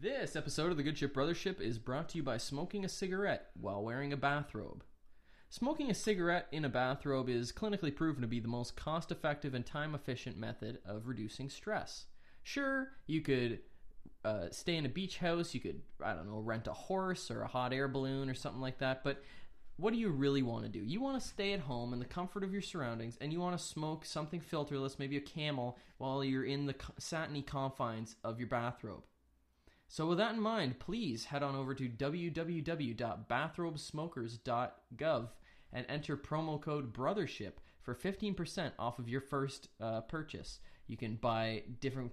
This episode of the Good Ship Brothership is brought to you by smoking a cigarette while wearing a bathrobe. Smoking a cigarette in a bathrobe is clinically proven to be the most cost effective and time efficient method of reducing stress. Sure, you could uh, stay in a beach house, you could, I don't know, rent a horse or a hot air balloon or something like that, but what do you really want to do? You want to stay at home in the comfort of your surroundings and you want to smoke something filterless, maybe a camel, while you're in the satiny confines of your bathrobe. So, with that in mind, please head on over to www.bathrobesmokers.gov and enter promo code BROTHERSHIP for 15% off of your first uh, purchase. You can buy different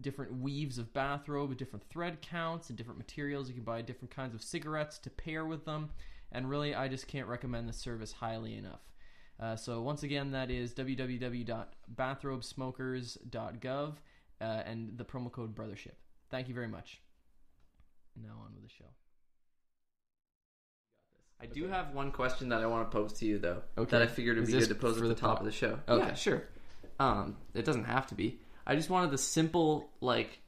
different weaves of bathrobe, different thread counts, and different materials. You can buy different kinds of cigarettes to pair with them. And really, I just can't recommend this service highly enough. Uh, so, once again, that is www.bathrobesmokers.gov uh, and the promo code BROTHERSHIP. Thank you very much. Now on with the show. I do have one question that I want to pose to you, though. Okay. That I figured it'd Is be this good to pose for at the the top of the show. Okay. Yeah, sure. Um, it doesn't have to be. I just wanted the simple, like,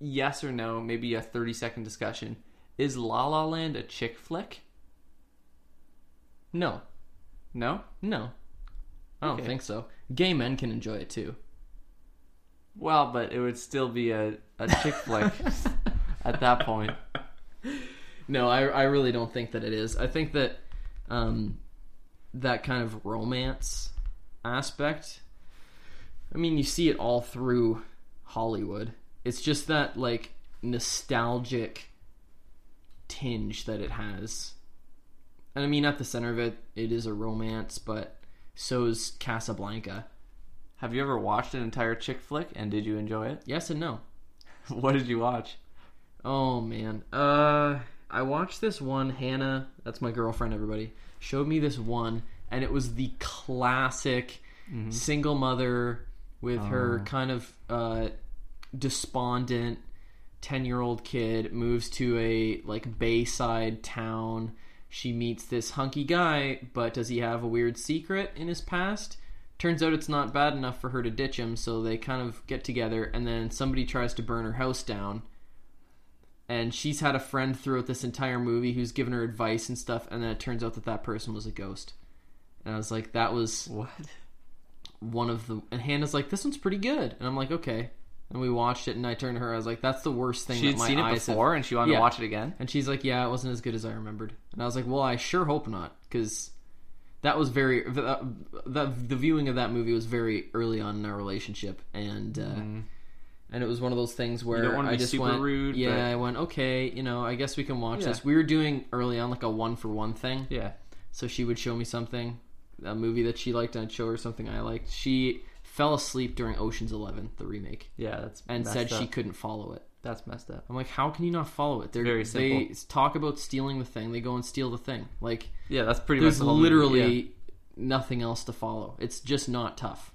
yes or no, maybe a 30 second discussion. Is La La Land a chick flick? No, No? no, I don't Okay. think so. Gay men can enjoy it too. Well, but it would still be a, a chick flick at that point. No, I, I really don't think that it is. I think that um, that kind of romance aspect. I mean, you see it all through Hollywood. It's just that like nostalgic tinge that it has. And I mean, at the center of it, it is a romance, but so is Casablanca. Have you ever watched an entire chick flick and did you enjoy it? Yes and no. what did you watch? Oh man. Uh I watched this one Hannah, that's my girlfriend everybody, showed me this one and it was the classic single mother with her kind of uh despondent 10-year-old kid moves to a like bayside town. She meets this hunky guy, but does he have a weird secret in his past? Turns out it's not bad enough for her to ditch him, so they kind of get together and then somebody tries to burn her house down and she's had a friend throughout this entire movie who's given her advice and stuff and then it turns out that that person was a ghost and i was like that was What? one of the and hannah's like this one's pretty good and i'm like okay and we watched it and i turned to her i was like that's the worst thing She that my seen it eyes have- before and she wanted Yeah. to watch it again? and she's like yeah it wasn't as good as i remembered and i was like well i sure hope not because that was very the, the, the viewing of that movie was very early on in our relationship and uh, and it was one of those things where don't wanna I be just super went, rude, Yeah, but- I went, okay, you know, I guess we can watch Yeah. this. We were doing early on like a one for one thing, Yeah. so she would show me something, a movie that she liked, and I'd show her something I liked. She fell asleep during Ocean's Eleven, the remake, Yeah, that's and said she couldn't follow it. That's messed up. I'm like, how can you not follow it? They're, Very They talk about stealing the thing. They go and steal the thing. Like, Yeah, that's pretty there's much the literally yeah. nothing else to follow. It's just not tough.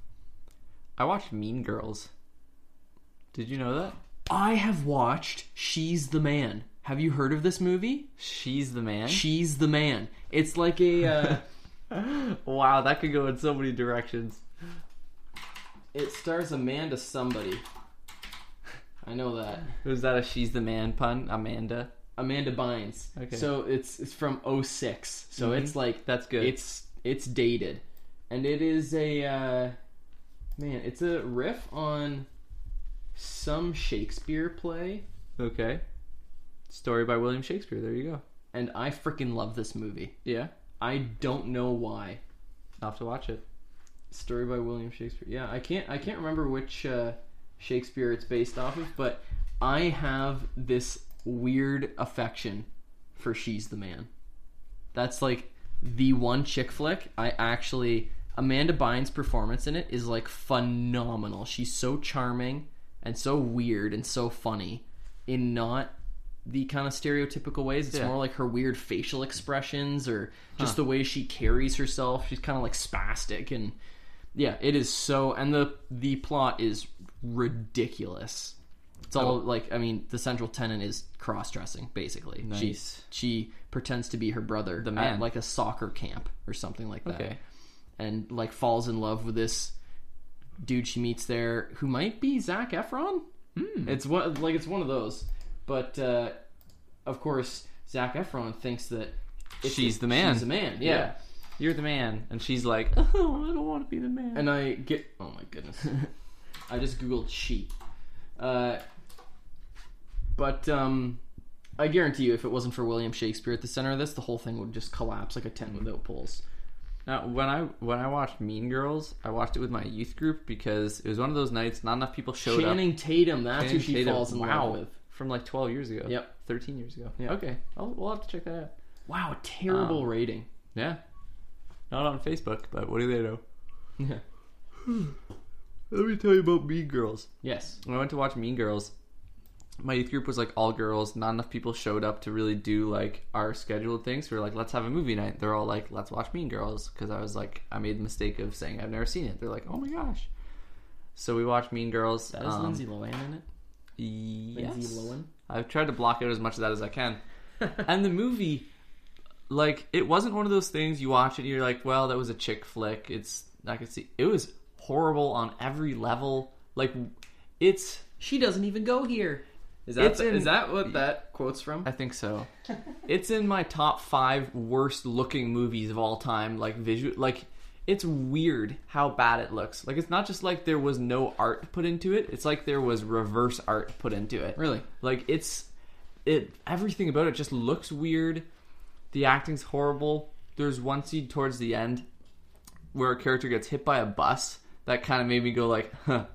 I watched Mean Girls. Did you know that? I have watched She's the Man. Have you heard of this movie? She's the man. She's the man. It's like a. Uh, wow, that could go in so many directions. it stars Amanda somebody. I know that Was that a she's the man pun? Amanda. Amanda Bynes. Okay. So it's it's from 06. So Mhm. it's like That's good. it's it's dated, and it is a uh, man. It's a riff on some Shakespeare play, okay. Story by William Shakespeare. There you go. and I freaking love this movie. Yeah. I don't know why. I'll have to watch it. Story by William Shakespeare. Yeah, I can't I can't remember which uh, Shakespeare it's based off of, but I have this weird affection for She's the Man. That's like the one chick flick I actually Amanda Bynes' performance in it is like phenomenal. She's so charming and so weird and so funny in not the kind of stereotypical ways. It's Yeah. more like her weird facial expressions or just the way she carries herself. She's kind of like spastic and yeah, it is so and the the plot is ridiculous. It's all Oh. like I mean, the central tenant is cross dressing, basically. Nice. She she pretends to be her brother The at man. like a soccer camp or something like that. Okay. And like falls in love with this dude she meets there who might be Zac Efron. Hmm. It's what like it's one of those. but uh, of course, Zac Efron thinks that She's it- the man. She's the man. Yeah. You're the man, and she's like, oh, I don't want to be the man. And I get. Oh my goodness. I just googled she. Uh, but um, I guarantee you, if it wasn't for William Shakespeare at the center of this, the whole thing would just collapse like a tent without poles. Now, when I when I watched Mean Girls, I watched it with my youth group because it was one of those nights not enough people showed up. Channing Tatum. That's Channing who she Tatum. falls in wow. love with. from like 12 years ago. Yep. 13 years ago. Yeah. Okay, I'll, we'll have to check that out. Wow, terrible Um, rating. Yeah, not on Facebook, but what do they know? Yeah. Let me tell you about Mean Girls. Yes. When I went to watch Mean Girls, my youth group was like all girls. Not enough people showed up to really do like our scheduled things. We were like, let's have a movie night. They're all like, let's watch Mean Girls because I was like, I made the mistake of saying I've never seen it. They're like, oh my gosh. So we watched Mean Girls. That is um, Lindsay Lohan in it. Yes. Lindsay Lohan. I've tried to block out as much of that as I can. and the movie, like, it wasn't one of those things you watch it and you're like, well, that was a chick flick. It's I could see it was horrible on every level. Like, it's She doesn't even go here. Is that in- is that what that quote's from? I think so. it's in my top five worst looking movies of all time. Like visual, like it's weird how bad it looks. Like it's not just like there was no art put into it. It's like there was reverse art put into it. Really? Like it's it everything about it just looks weird. The acting's horrible. There's one scene towards the end where a character gets hit by a bus that kind of made me go like, huh,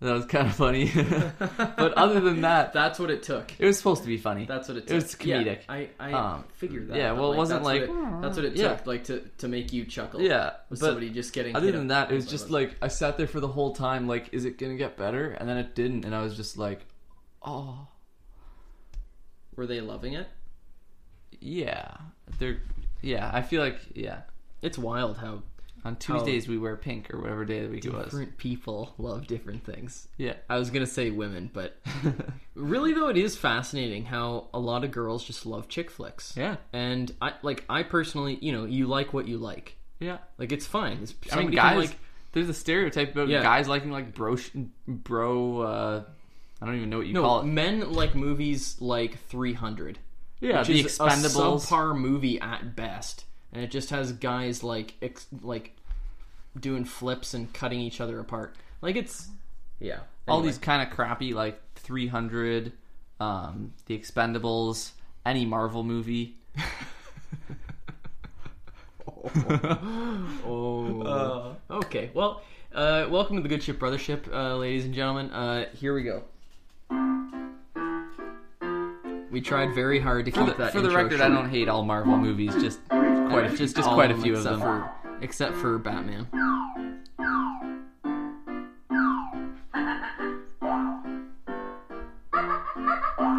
that was kind of funny. but other than that, That's what it took. it was supposed to be funny. That's what it took. It was comedic. Yeah, I I Um, figured that. yeah, well, it wasn't that's like- what it, that's what it Yeah. took, like to to make you chuckle. yeah, but somebody just getting. other than that, it was just like I sat there for the whole time, like, is it gonna get better? And then it didn't, and I was just like, oh, were they loving it? yeah, they're, yeah. I feel like, yeah. It's wild how On Tuesdays we wear pink or whatever day of the week it was. different people love different things. Yeah, I was gonna say women, but really though, it is fascinating how a lot of girls just love chick flicks. yeah, And I like I personally, you know, you like what you like. yeah. Like it's fine. It's, I mean, guys, like there's a stereotype about Yeah. guys liking like bro, sh- bro. uh I don't even know what you no call it. men like movies like 300. Yeah, which the is a Expendables. subpar movie at best, and it just has guys like ex- like doing flips and cutting each other apart. Like it's yeah. all Anyway. these kind of crappy like 300 um the expendables any marvel movie Oh. okay. Well, uh, welcome to the Good Ship Brothership, uh, ladies and gentlemen. Uh, here we go. We tried very hard to for keep the, that. for the record i don't hate all marvel movies just quite a, just, just quite a few of them For, except for Batman.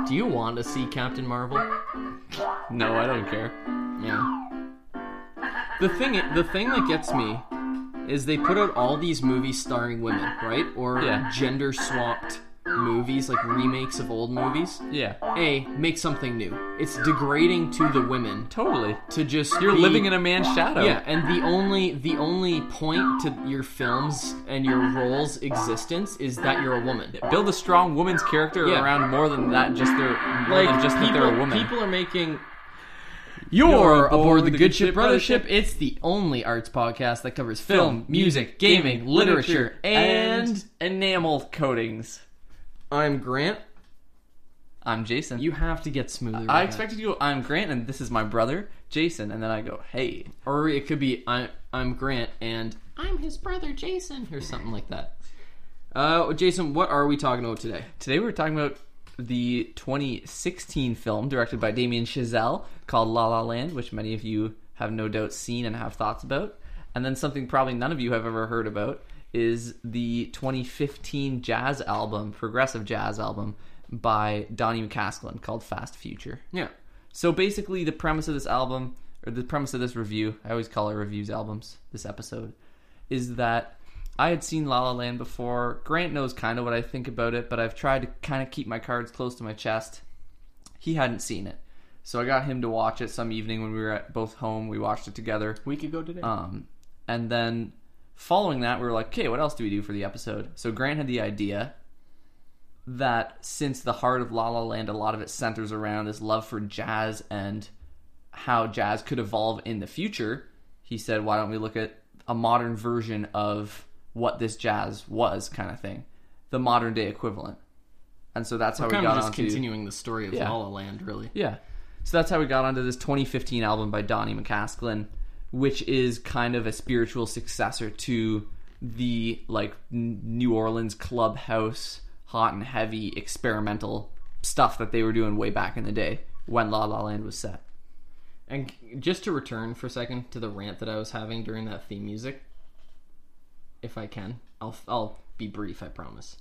Do you want to see Captain Marvel? no i don't care Yeah. The thing, the thing that gets me is they put out all these movies starring women, right? Or Yeah. gender swapped movies, like remakes of old movies. yeah A, make something new. It's degrading to the women totally to just you're be- living in a man's shadow yeah, and the only the only point to your films and your roles' existence is that you're a woman. build a strong woman's character Yeah. around more than that just their more Like than just that people, they're a woman people are making. You're aboard the Good Ship Ship Brothership. It's the only arts podcast that covers film, music, gaming, literature, and enamel coatings I'm Grant. i'm jason You have to get smoother. with I that. expected you to go, I'm Grant, and this is my brother, Jason, and then I go, hey. or it could be I, I'm Grant and I'm his brother Jason, or something like that. Uh, Jason, what are we talking about today? Today we're talking about the 2016 film directed by Damien Chazelle called La La Land, which many of you have no doubt seen and have thoughts about. And then something probably none of you have ever heard about is the 2015 jazz album, progressive jazz album, by Donny McCaslin called Fast Future. Yeah, So basically, the premise of this album, or the premise of this review, I always call it reviews albums, this episode, is that I had seen La La Land before. Grant knows kind of what I think about it, but I've tried to kind of keep my cards close to my chest. He hadn't seen it. So I got him to watch it some evening when we were at both home. We watched it together. week ago today. Um, and then following that, we were like, okay, what else do we do for the episode? So Grant had the idea. that since the heart of La La Land, a lot of it centers around this love for jazz and how jazz could evolve in the future. He said, "Why don't we look at a modern version of what this jazz was, kind of thing, the modern day equivalent?" And so that's how We're we kind of got just onto continuing the story of Yeah. La La Land, really. yeah. So that's how we got onto this 2015 album by Donny McCaslin, which is kind of a spiritual successor to the like New Orleans clubhouse, hot and heavy experimental stuff that they were doing way back in the day when La La Land was set. And just to return for a second to the rant that I was having during that theme music, if I can, I'll I'll be brief. I promise.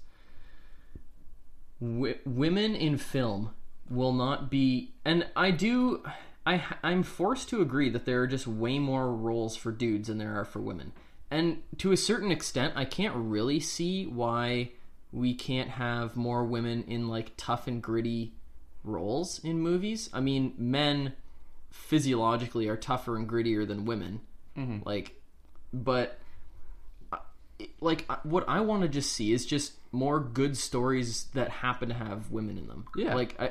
W- women in film will not be, and I do. I I'm forced to agree that there are just way more roles for dudes than there are for women, and to a certain extent, I can't really see why we can't have more women in like tough and gritty roles in movies. I mean, men physiologically are tougher and grittier than women. Like, but uh, like uh, what I want to just see is just more good stories that happen to have women in them. Yeah. like I,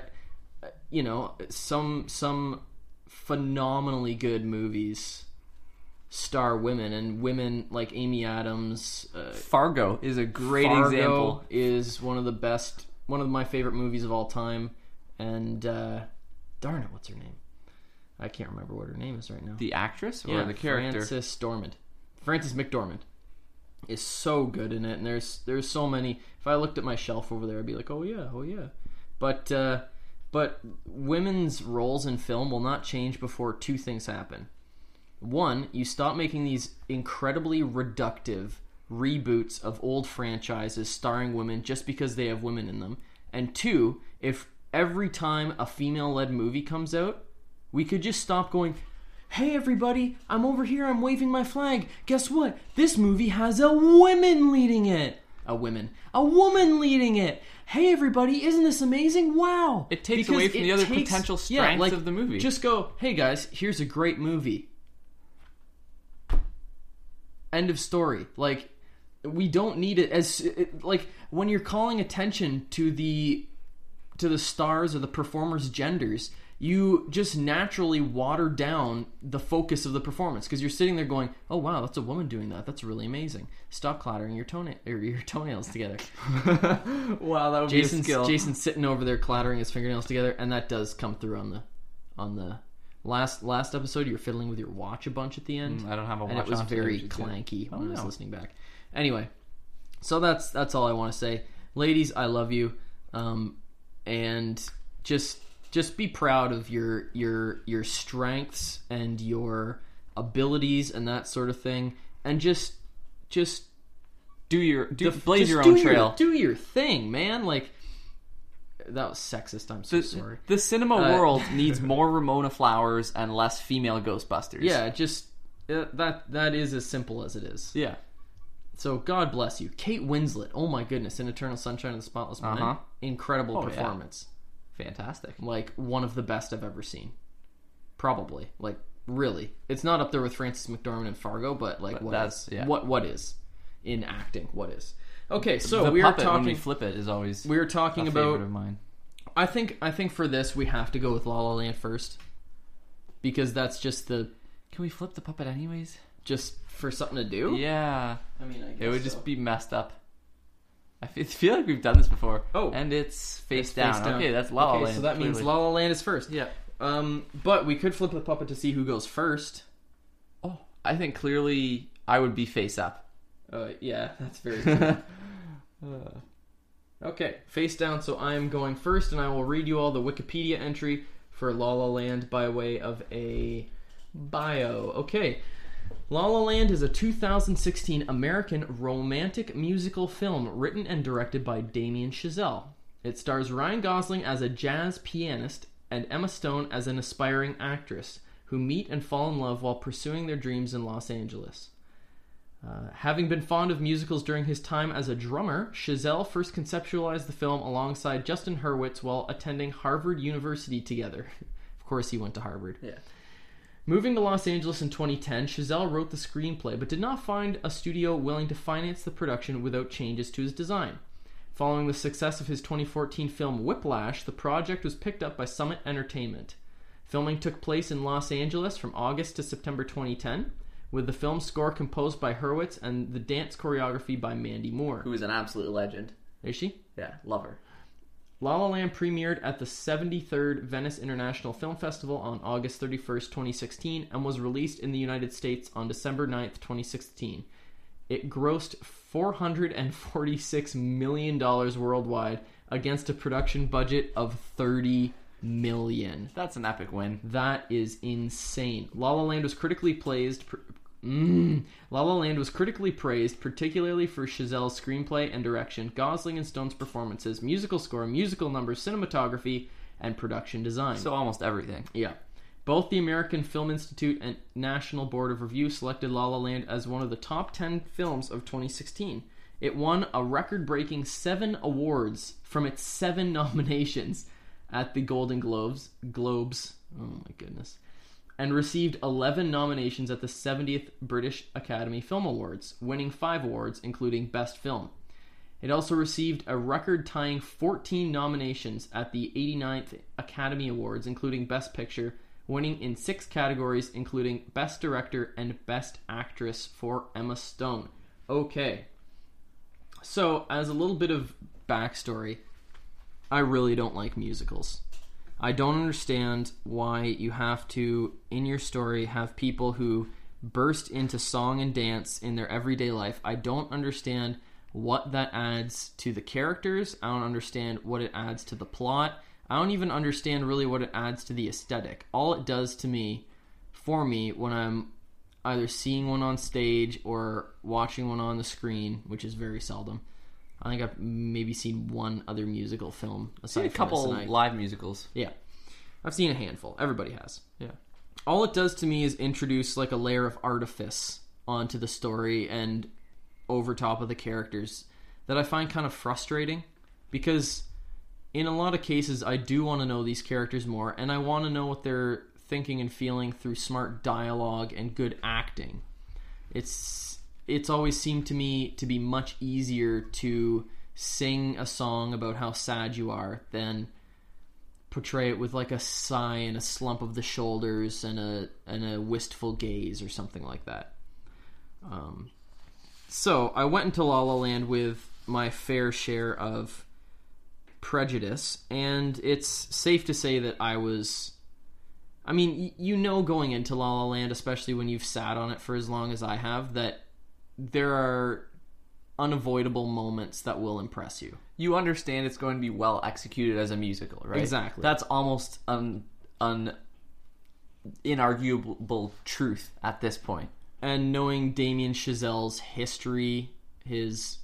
I- you know, some some phenomenally good movies star women and women like Amy Adams. Uh, Fargo is a great Fargo example. is one of the best, one of my favorite movies of all time. And uh, darn it, what's her name? I can't remember what her name is right now. The actress or the character? Frances Dormand. Frances McDormand is so good in it, and there's there's so many. If I looked at my shelf over there, I'd be like, oh yeah, oh yeah. But uh, but women's roles in film will not change before two things happen. One, you stop making these incredibly reductive reboots of old franchises starring women just because they have women in them. And two, if every time a female led movie comes out, we could just stop going, Hey everybody, I'm over here, I'm waving my flag. Guess what? This movie has a woman leading it. A woman. A woman leading it. Hey everybody, isn't this amazing? Wow. It takes away from the other potential strengths of the movie. Just go, hey guys, here's a great movie. End of story. Like we don't need it as it, like when you're calling attention to the to the stars or the performers' genders, you just naturally water down the focus of the performance because you're sitting there going, "Oh wow, that's a woman doing that. That's really amazing." Stop clattering your toenail or your toenails together. wow, that would be a skill. Jason's sitting over there clattering his fingernails together, and that does come through on the on the last last episode. You're fiddling with your watch a bunch at the end, Mm, I don't have a watch and it was very which is good. clanky when I was no. listening back. Anyway, so that's that's all I want to say, ladies. I love you, um, and just just be proud of your your your strengths and your abilities and that sort of thing, and just just Do your do, Def- blaze your do own trail. do your thing, man. Like that was sexist. I'm so the, sorry. the cinema Uh, world needs more Ramona Flowers and less female Ghostbusters. Yeah, just uh, that that is as simple as it is. yeah. So God bless you, Kate Winslet. Oh my goodness, in Eternal Sunshine of the Spotless Mind, Uh-huh. incredible Oh, yeah. Fantastic. Like one of the best I've ever seen. Probably, like really, it's not up there with Frances McDormand and Fargo, but like But what is? yeah. what what is in acting? What is? Okay, so the we are talking when we flip it is always we are talking about of mine. I think I think for this we have to go with La La Land first because that's just the Can we flip the puppet anyways? just for something to do. Yeah. I mean, I guess It would so. just be messed up. I feel like we've done this before. Oh. and it's face, It's down. face down. Okay, that's La La okay, Land. so that means. La La Land is first. Yeah. Um, but we could flip the puppet to see who goes first. Oh, I think clearly I would be face up. Uh, yeah, that's very true. okay, face down. So I am going first, and I will read you all the Wikipedia entry for La La Land by way of a bio. Okay. La La Land is a 2016 American romantic musical film written and directed by Damien Chazelle. It stars Ryan Gosling as a jazz pianist and Emma Stone as an aspiring actress who meet and fall in love while pursuing their dreams in Los Angeles. Uh, having been fond of musicals during his time as a drummer, Chazelle first conceptualized the film alongside Justin Hurwitz while attending Harvard University together. of course, he went to Harvard. Yeah. Moving to Los Angeles in 2010, Chazelle wrote the screenplay but did not find a studio willing to finance the production without changes to his design. Following the success of his 2014 film Whiplash, the project was picked up by Summit Entertainment. Filming took place in Los Angeles from August to September 2010, with the film score composed by Hurwitz and the dance choreography by Mandy Moore. Who is an absolute legend. Is she? Yeah, love her. La La Land premiered at the 73rd Venice International Film Festival on August 31st, 2016, and was released in the United States on December 9th, 2016. It grossed $446 million worldwide against a production budget of 30 million. That's an epic win. That is insane. La La Land was critically praised. Pr- mm, La La Land was critically praised, particularly for Chazelle's screenplay and direction, Gosling and Stone's performances, musical score, musical numbers, cinematography, and production design. So almost everything. Yeah. Both the American Film Institute and National Board of Review selected La La Land as one of the top 10 films of 2016. It won a record breaking seven awards from its seven nominations at the Golden Globes. Globes. Oh my goodness. And received 11 nominations at the 70th British Academy Film Awards, winning five awards, including Best Film. It also received a record tying 14 nominations at the 89th Academy Awards, including Best Picture, winning in six categories, including Best Director and Best Actress for Emma Stone. Okay. So, as a little bit of backstory, I really don't like musicals. I don't understand why you have to, in your story, have people who burst into song and dance in their everyday life. I don't understand what that adds to the characters. I don't understand what it adds to the plot. I don't even understand really what it adds to the aesthetic. All it does to me, for me, when I'm either seeing one on stage or watching one on the screen, which is very seldom. I think I've maybe seen one other musical film aside Seen a from couple this, and I- live musicals. yeah, I've seen a handful. Everybody has. Yeah. All it does to me is introduce like a layer of artifice onto the story and over top of the characters that I find kind of frustrating because in a lot of cases I do want to know these characters more and I want to know what they're thinking and feeling through smart dialogue and good acting. It's it's always seemed to me to be much easier to sing a song about how sad you are than portray it with like a sigh and a slump of the shoulders and a and a wistful gaze or something like that. Um, so I went into La La Land with my fair share of prejudice, and it's safe to say that I was. I mean, you know, going into La La Land, especially when you've sat on it for as long as I have, that there are unavoidable moments that will impress you. You understand it's going to be well executed as a musical, right? Exactly. That's almost an an inarguable truth at this point. and knowing Damien Chazelle's history, his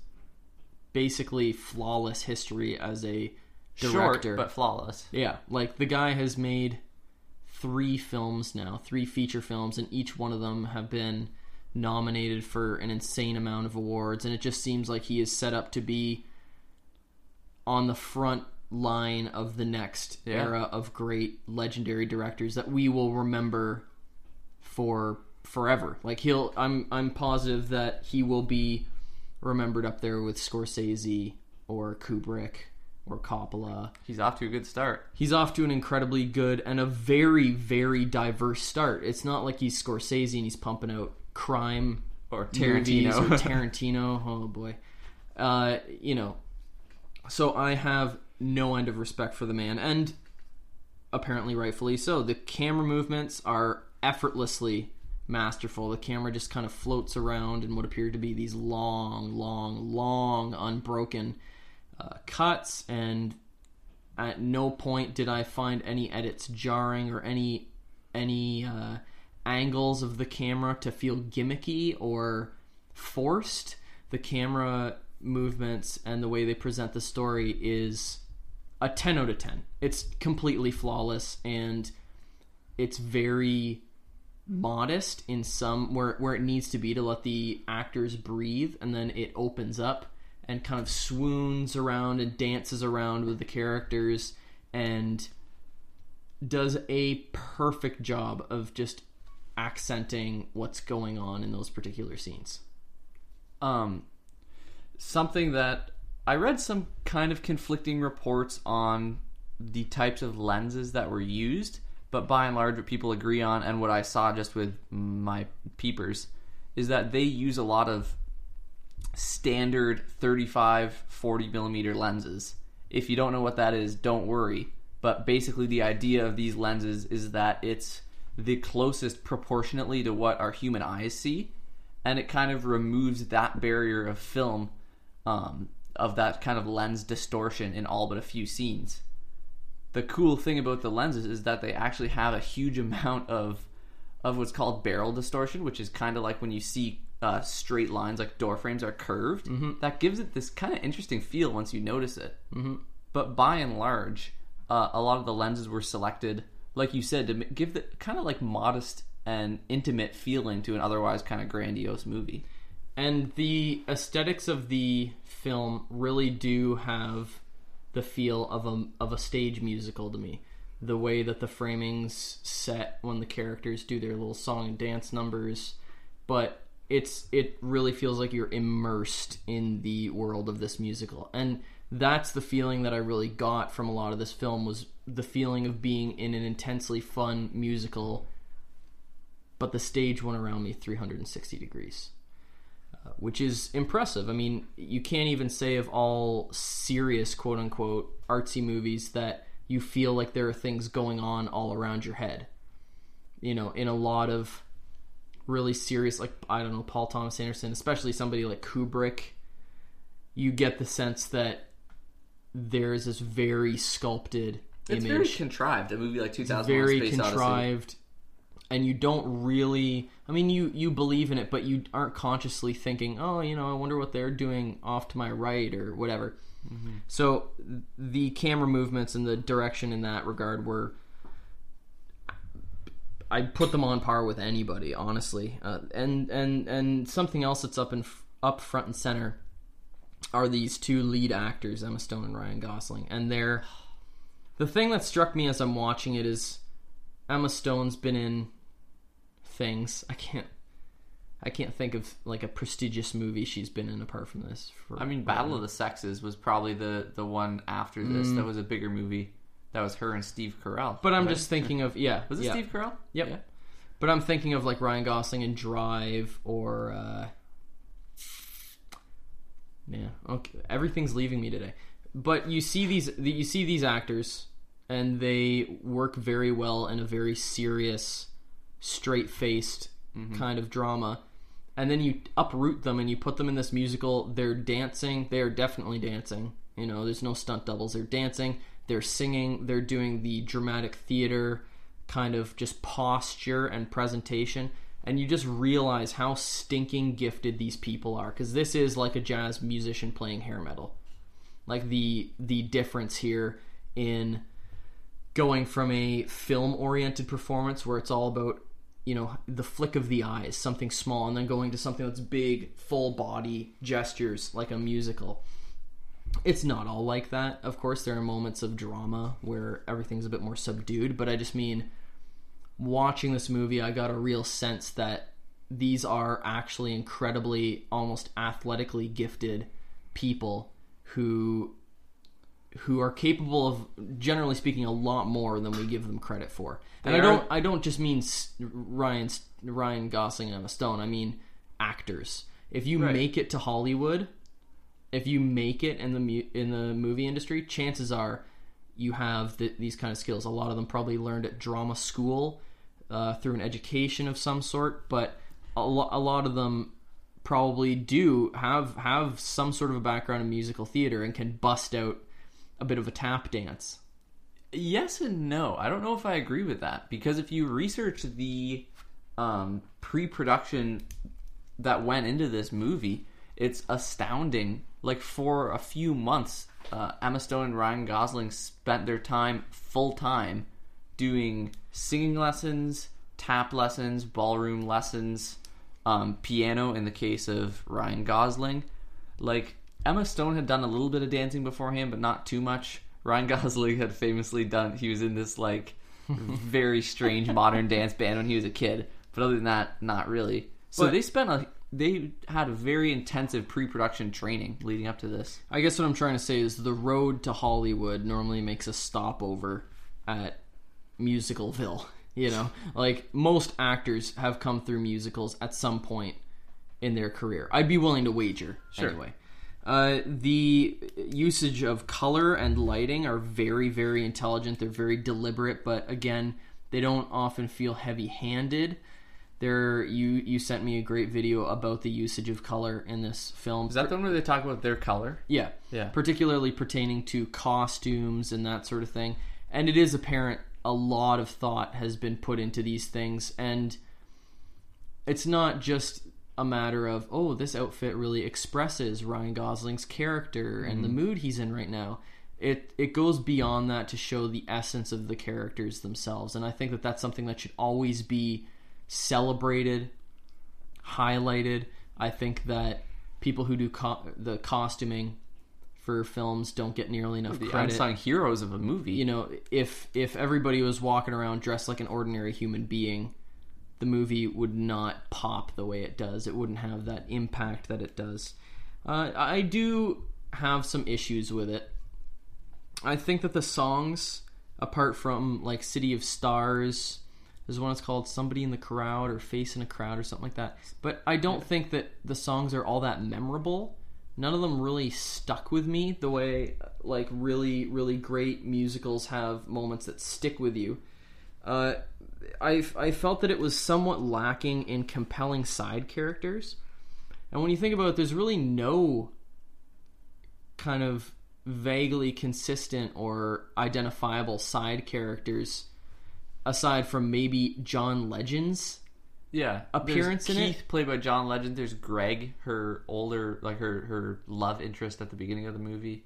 basically flawless history as a director. Short but flawless. yeah, like the guy has made three films now, three feature films, and each one of them have been nominated for an insane amount of awards, and it just seems like he is set up to be on the front line of the next Yeah. era of great legendary directors that we will remember for forever. Like he'll I'm I'm positive that he will be remembered up there with Scorsese or Kubrick or Coppola. He's off to a good start. He's off to an incredibly good and a very very diverse start. It's not like he's Scorsese and he's pumping out crime Or Tarantino. or Tarantino. Oh boy, uh, you know. So I have no end of respect for the man, and apparently rightfully so. The camera movements are effortlessly masterful. The camera just kind of floats around in what appear to be these long, long, long, unbroken uh, cuts, and at no point did I find any edits jarring or any any uh, angles of the camera to feel gimmicky or forced. The camera movements and the way they present the story is a 10 out of 10. It's completely flawless and it's very modest in some where where it needs to be to let the actors breathe and then it opens up and kind of swoons around and dances around with the characters and does a perfect job of just accenting what's going on in those particular scenes. Um, something that I read some kind of conflicting reports on the types of lenses that were used, but by and large, what people agree on, and what I saw just with my peepers, is that they use a lot of standard 35 40 millimeter lenses. If you don't know what that is, don't worry. But basically, the idea of these lenses is that it's the closest proportionately to what our human eyes see, and it kind of removes that barrier of film, um, of that kind of lens distortion in all but a few scenes. The cool thing about the lenses is that they actually have a huge amount of of what's called barrel distortion, which is kind of like when you see uh, straight lines, like door frames are curved. Mm-hmm. That gives it this kind of interesting feel once you notice it. Mm-hmm. But by and large, uh, a lot of the lenses were selected, like you said, to give the kind of like modest and intimate feeling to an otherwise kind of grandiose movie. and the aesthetics of the film really do have the feel of a of a stage musical to me. The way that the framings set when the characters do their little song and dance numbers, but it's it really feels like you're immersed in the world of this musical. And that's the feeling that I really got from a lot of this film was the feeling of being in an intensely fun musical but the stage went around me 360 degrees uh, which is impressive. I mean, you can't even say of all serious quote unquote artsy movies that you feel like there are things going on all around your head. You know, in a lot of really serious, like, I don't know, Paul Thomas Anderson, especially somebody like Kubrick, you get the sense that there's this very sculpted It's image very contrived. A movie like 2001: very Space Odyssey. contrived and you don't really i mean you you believe in it but you aren't consciously thinking oh you know i wonder what they're doing off to my right or whatever so the camera movements and the direction in that regard were i put them on par with anybody honestly uh, and and and something else that's up in up front and center are these two lead actors emma stone and ryan gosling and they're the thing that struck me as i'm watching it is Emma Stone's been in things. I can't I can't think of like a prestigious movie she's been in apart from this. For, I mean, Battle of the Sexes was probably the the one after this. Mm. That was a bigger movie. That was her and Steve Carell. But I'm right? just thinking of yeah. was it yeah. Steve Carell? Yep. Yeah. But I'm thinking of like Ryan Gosling in Drive or uh Yeah, okay. Everything's leaving me today. But you see these you see these actors and they work very well in a very serious straight-faced mm-hmm. kind of drama. And then you uproot them and you put them in this musical. They're dancing. They are definitely dancing. You know, there's no stunt doubles. They're dancing. They're singing. They're doing the dramatic theater kind of just posture and presentation and you just realize how stinking gifted these people are because this is like a jazz musician playing hair metal. Like the the difference here in going from a film oriented performance where it's all about you know the flick of the eyes something small and then going to something that's big full body gestures like a musical. It's not all like that. Of course there are moments of drama where everything's a bit more subdued but i just mean watching this movie i got a real sense that these are actually incredibly almost athletically gifted people who who are capable of generally speaking a lot more than we give them credit for and They i don't i don't just mean ryan ryan gosling and emma stone i mean actors if you Right. make it to hollywood if you make it in the mu- in the movie industry, chances are you have th these kind of skills. A lot of them probably learned at drama school uh, through an education of some sort, but a, lo- a lot of them probably do have have some sort of a background in musical theater and can bust out a bit of a tap dance. Yes and no. I don't know if I agree with that because if you research the um, pre-production that went into this movie, it's astounding. Like for a few months, uh, Emma Stone and Ryan Gosling spent their time full time doing singing lessons, tap lessons, ballroom lessons, um, piano in the case of Ryan Gosling. Like Emma Stone had done a little bit of dancing beforehand, but not too much. Ryan Gosling had famously done. He was in this like very strange modern dance band when he was a kid, but other than that, not really. So But- they spent a they had a very intensive pre-production training leading up to this. I guess what I'm trying to say is the road to Hollywood normally makes a stopover at Musicalville. You know, like most actors have come through musicals at some point in their career. I'd be willing to wager. Sure. Anyway, uh, the usage of color and lighting are very, very intelligent. They're very deliberate, but again, they don't often feel heavy-handed. There, you you sent me a great video about the usage of color in this film. Is that the one where they talk about their color? Yeah. Yeah. Particularly pertaining to costumes and that sort of thing. And it is apparent a lot of thought has been put into these things. And it's not just a matter of, oh, this outfit really expresses Ryan Gosling's character and the mm-hmm. mood he's in right now. It, it goes beyond that to show the essence of the characters themselves. And I think that that's something that should always be celebrated, highlighted. I think that people who do co- the costuming for films don't get nearly enough The credit. unsung heroes of a movie. You know, if if everybody was walking around dressed like an ordinary human being, the movie would not pop the way it does. It wouldn't have that impact that it does. Uh, I do have some issues with it. I think that the songs, apart from like City of Stars, there's one that's called Somebody in the Crowd or Face in a Crowd or something like that. But I don't think that the songs are all that memorable. None of them really stuck with me the way like really really great musicals have moments that stick with you. Uh, I I felt that it was somewhat lacking in compelling side characters. And when you think about it, there's really no kind of vaguely consistent or identifiable side characters aside from maybe John Legend's yeah. appearance There's in Keith, played by John Legend. There's Greg, her older, like her her love interest at the beginning of the movie.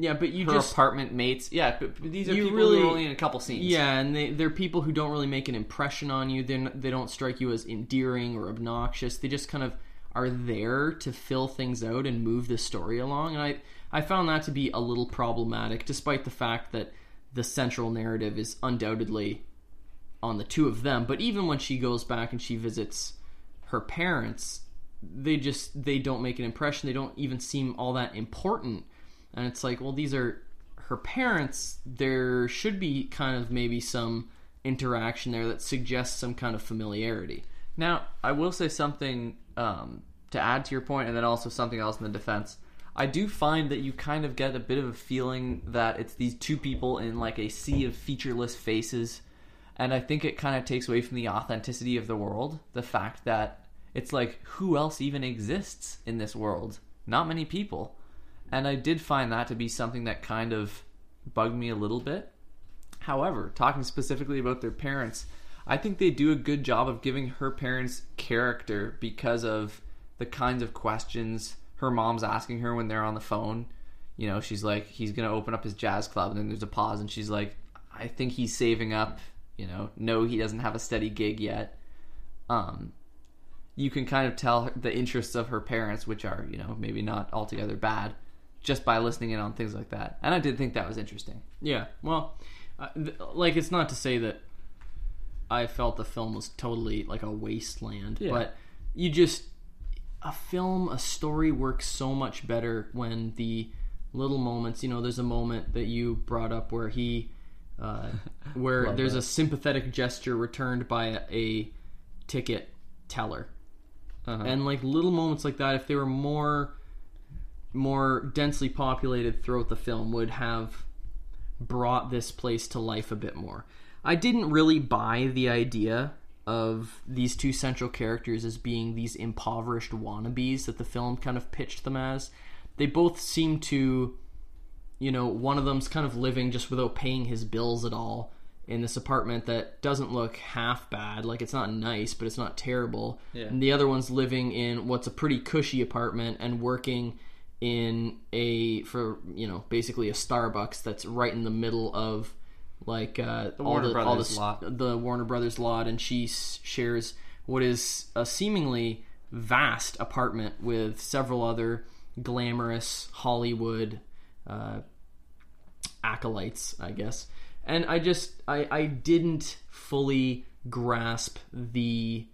Yeah, but you Her just apartment mates. Yeah, but, but these are people really- who are only in a couple scenes. Yeah, and they they're people who don't really make an impression on you. They they don't strike you as endearing or obnoxious. They just kind of are there to fill things out and move the story along. And I I found that to be a little problematic, despite the fact that the central narrative is undoubtedly on the two of them. But even when she goes back and she visits her parents, they just they don't make an impression. They don't even seem all that important. And it's like, well, these are her parents. There should be kind of maybe some interaction there that suggests some kind of familiarity. Now, I will say something um, to add to your point, and then also something else in the defense. I do find that you kind of get a bit of a feeling that it's these two people in like a sea of featureless faces, and I think it kind of takes away from the authenticity of the world. The fact that it's like, who else even exists in this world? Not many people. And I did find that to be something that kind of bugged me a little bit. However, talking specifically about their parents, I think they do a good job of giving her parents character because of the kinds of questions her mom's asking her when they're on the phone. You know, she's like, he's going to open up his jazz club, and then there's a pause, and she's like, I think he's saving up. You know, no, he doesn't have a steady gig yet. Um, you can kind of tell the interests of her parents, which are, you know, maybe not altogether bad, just by listening in on things like that. And I did think that was interesting. Yeah, well, uh, th- like it's not to say that I felt the film was totally like a wasteland, Yeah. but you just a film, a story works so much better when the little moments. You know, there's a moment that you brought up where he, uh, where there's that. a sympathetic gesture returned by a, a ticket teller, Uh-huh. and like little moments like that, if they were more more densely populated throughout the film, would have brought this place to life a bit more. I didn't really buy the idea of these two central characters as being these impoverished wannabes that the film kind of pitched them as. They both seem to, you know, one of them's kind of living just without paying his bills at all in this apartment that doesn't look half bad. Like it's not nice, but it's not terrible. Yeah. And the other one's living in what's a pretty cushy apartment and working in a for you know basically a Starbucks that's right in the middle of like uh, all Warner the all the, lot. the Warner Brothers lot, and she s- shares what is a seemingly vast apartment with several other glamorous Hollywood uh, acolytes, I guess. And I just I I didn't fully grasp the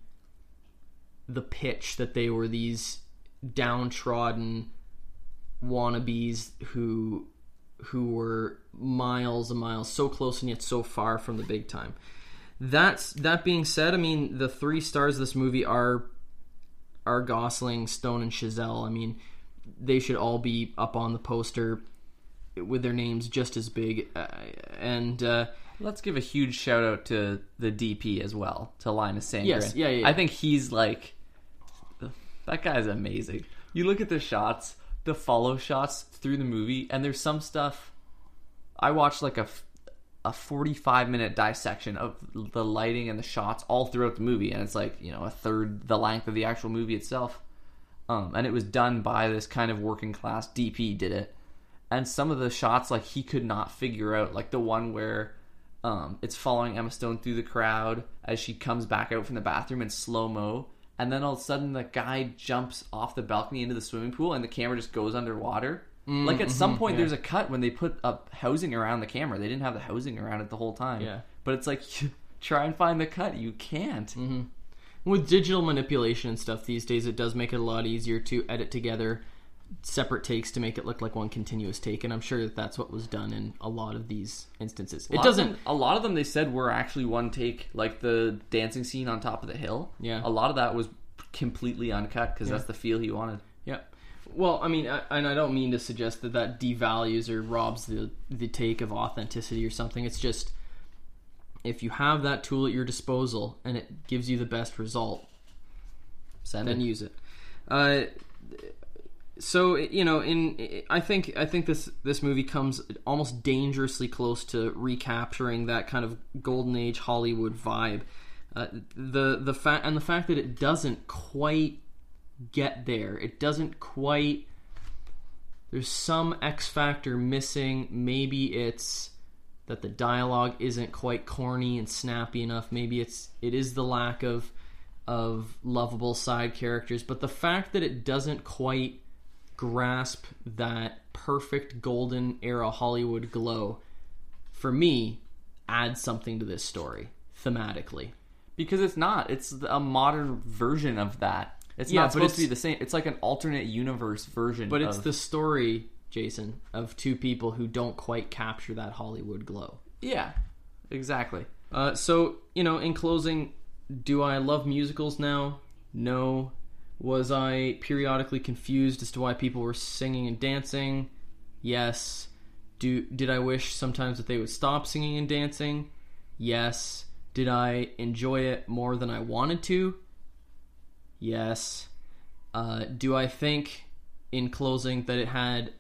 the pitch that they were these downtrodden wannabes who who were miles and miles so close and yet so far from the big time. That's that being said, I mean the three stars of this movie are are Gosling, Stone, and Chazelle. I mean they should all be up on the poster with their names just as big. Uh, and uh, Let's give a huge shout out to the DP as well, to Linus Sandgren. Yes, yeah, yeah, yeah. I think he's like that guy's amazing. You look at the shots, the follow shots through the movie, and there's some stuff. I watched like a a 45 minute dissection of the lighting and the shots all throughout the movie, and it's like you know a third the length of the actual movie itself. Um, and it was done by this kind of working class DP did it, and some of the shots like he could not figure out, like the one where um, it's following Emma Stone through the crowd as she comes back out from the bathroom in slow mo, and then all of a sudden the guy jumps off the balcony into the swimming pool, and the camera just goes underwater. Mm, like at some mm-hmm, point, yeah. there's a cut when they put up housing around the camera. They didn't have the housing around it the whole time. Yeah. but it's like try and find the cut. You can't. Mm-hmm. with digital manipulation and stuff these days, it does make it a lot easier to edit together separate takes to make it look like one continuous take. And I'm sure that that's what was done in a lot of these instances. It doesn't. them- a lot of them they said were actually one take, like the dancing scene on top of the hill. Yeah. a lot of that was completely uncut because that's the feel he wanted. Yeah. Well, I mean, I, and I don't mean to suggest that that devalues or robs the the take of authenticity or something. It's just if you have that tool at your disposal and it gives you the best result, Send then it. use it. Uh, so you know, in I think I think this this movie comes almost dangerously close to recapturing that kind of golden age Hollywood vibe. Uh, the the fact and the fact that it doesn't quite get there, it doesn't quite. There's some X factor missing. Maybe it's that the dialogue isn't quite corny and snappy enough. Maybe it's it is the lack of of lovable side characters, but the fact that it doesn't quite grasp that perfect golden era Hollywood glow for me adds something to this story thematically. because it's not. It's a modern version of that. It's Yeah, not supposed to be the same. It's like an alternate universe version. But it's of- the story, Jason, of two people who don't quite capture that Hollywood glow. yeah, exactly. Uh, so, you know, in closing, do I love musicals now? No. Was I periodically confused as to why people were singing and dancing? Yes. Do did I wish sometimes that they would stop singing and dancing? Yes. Did I enjoy it more than I wanted to? Yes. Uh, do I think, in closing, that it had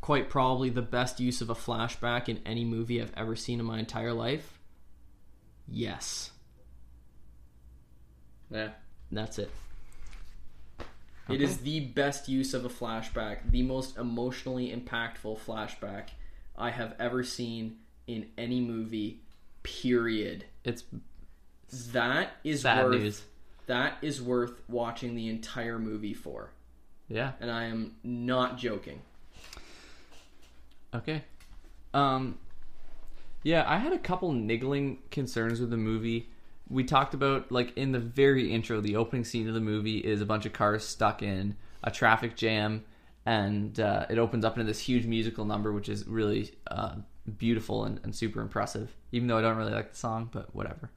quite probably the best use of a flashback in any movie I've ever seen in my entire life? Yes. Yeah. That's it. It is the best use of a flashback, the most emotionally impactful flashback I have ever seen in any movie. Period. It's That is sad worth news. that is worth watching the entire movie for. Yeah. And I am not joking. Okay. Um Yeah, I had a couple niggling concerns with the movie. We talked about like in the very intro, the opening scene of the movie is a bunch of cars stuck in a traffic jam and uh, it opens up into this huge musical number which is really uh, beautiful and, and super impressive even though i don't really like the song but whatever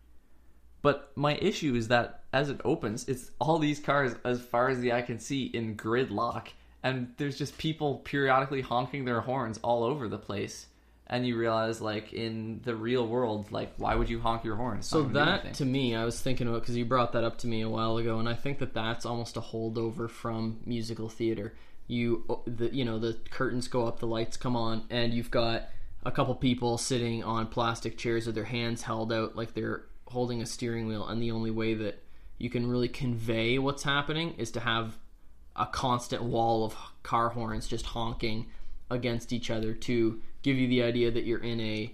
but my issue is that as it opens, it's all these cars as far as the eye can see in gridlock, and there's just people periodically honking their horns all over the place. And you realize, like in the real world, like why would you honk your horn? It's So not gonna do that anything. to me, I was thinking about because you brought that up to me a while ago, and I think that that's almost a holdover from musical theater. You, the you know, the curtains go up, the lights come on, and you've got a couple people sitting on plastic chairs with their hands held out like they're holding a steering wheel, and the only way that you can really convey what's happening is to have a constant wall of car horns just honking against each other to give you the idea that you're in a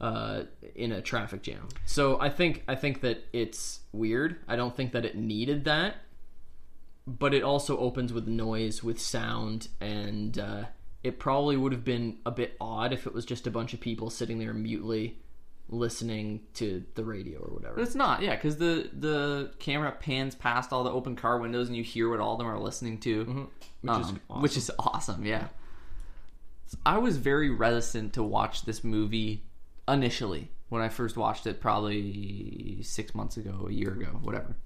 uh, in a traffic jam. So I think I think that it's weird. I don't think that it needed that, but it also opens with noise, with sound, and uh, it probably would have been a bit odd if it was just a bunch of people sitting there mutely listening to the radio or whatever. But it's not, yeah, because the the camera pans past all the open car windows and you hear what all of them are listening to, Which is um, awesome. which is awesome. Yeah, I was very reticent to watch this movie initially when I first watched it, probably six months ago, a year ago, whatever.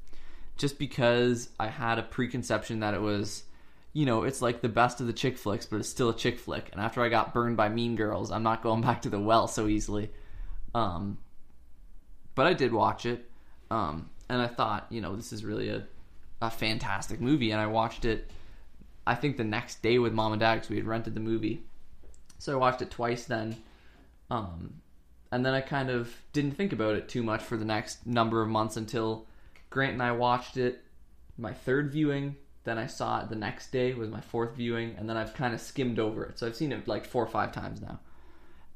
Just because I had a preconception that it was, you know, it's like the best of the chick flicks, but it's still a chick flick. And after I got burned by Mean Girls, I'm not going back to the well so easily. Um, but I did watch it, um, and I thought, you know, this is really a, a fantastic movie. And I watched it, I think the next day with mom and dad because we had rented the movie. So I watched it twice then, um, and then I kind of didn't think about it too much for the next number of months until Grant and I watched it my third viewing. Then I saw it the next day was my fourth viewing, and then I've kind of skimmed over it. So I've seen it like four or five times now,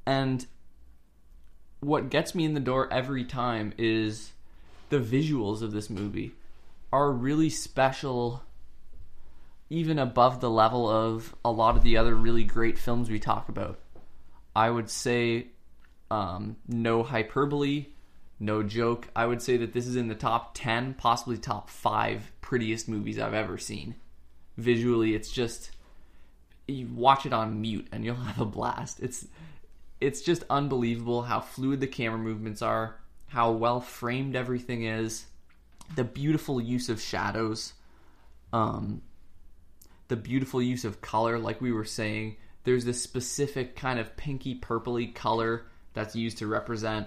and what gets me in the door every time is the visuals of this movie are really special even above the level of a lot of the other really great films we talk about. I would say um, no hyperbole no joke. I would say that this is in the top 10 possibly top 5 prettiest movies i've ever seen. Visually it's just you watch it on mute and you'll have a blast. It's it's just unbelievable how fluid the camera movements are, how well framed everything is, the beautiful use of shadows, um, the beautiful use of color. Like we were saying, there's this specific kind of pinky purpley color that's used to represent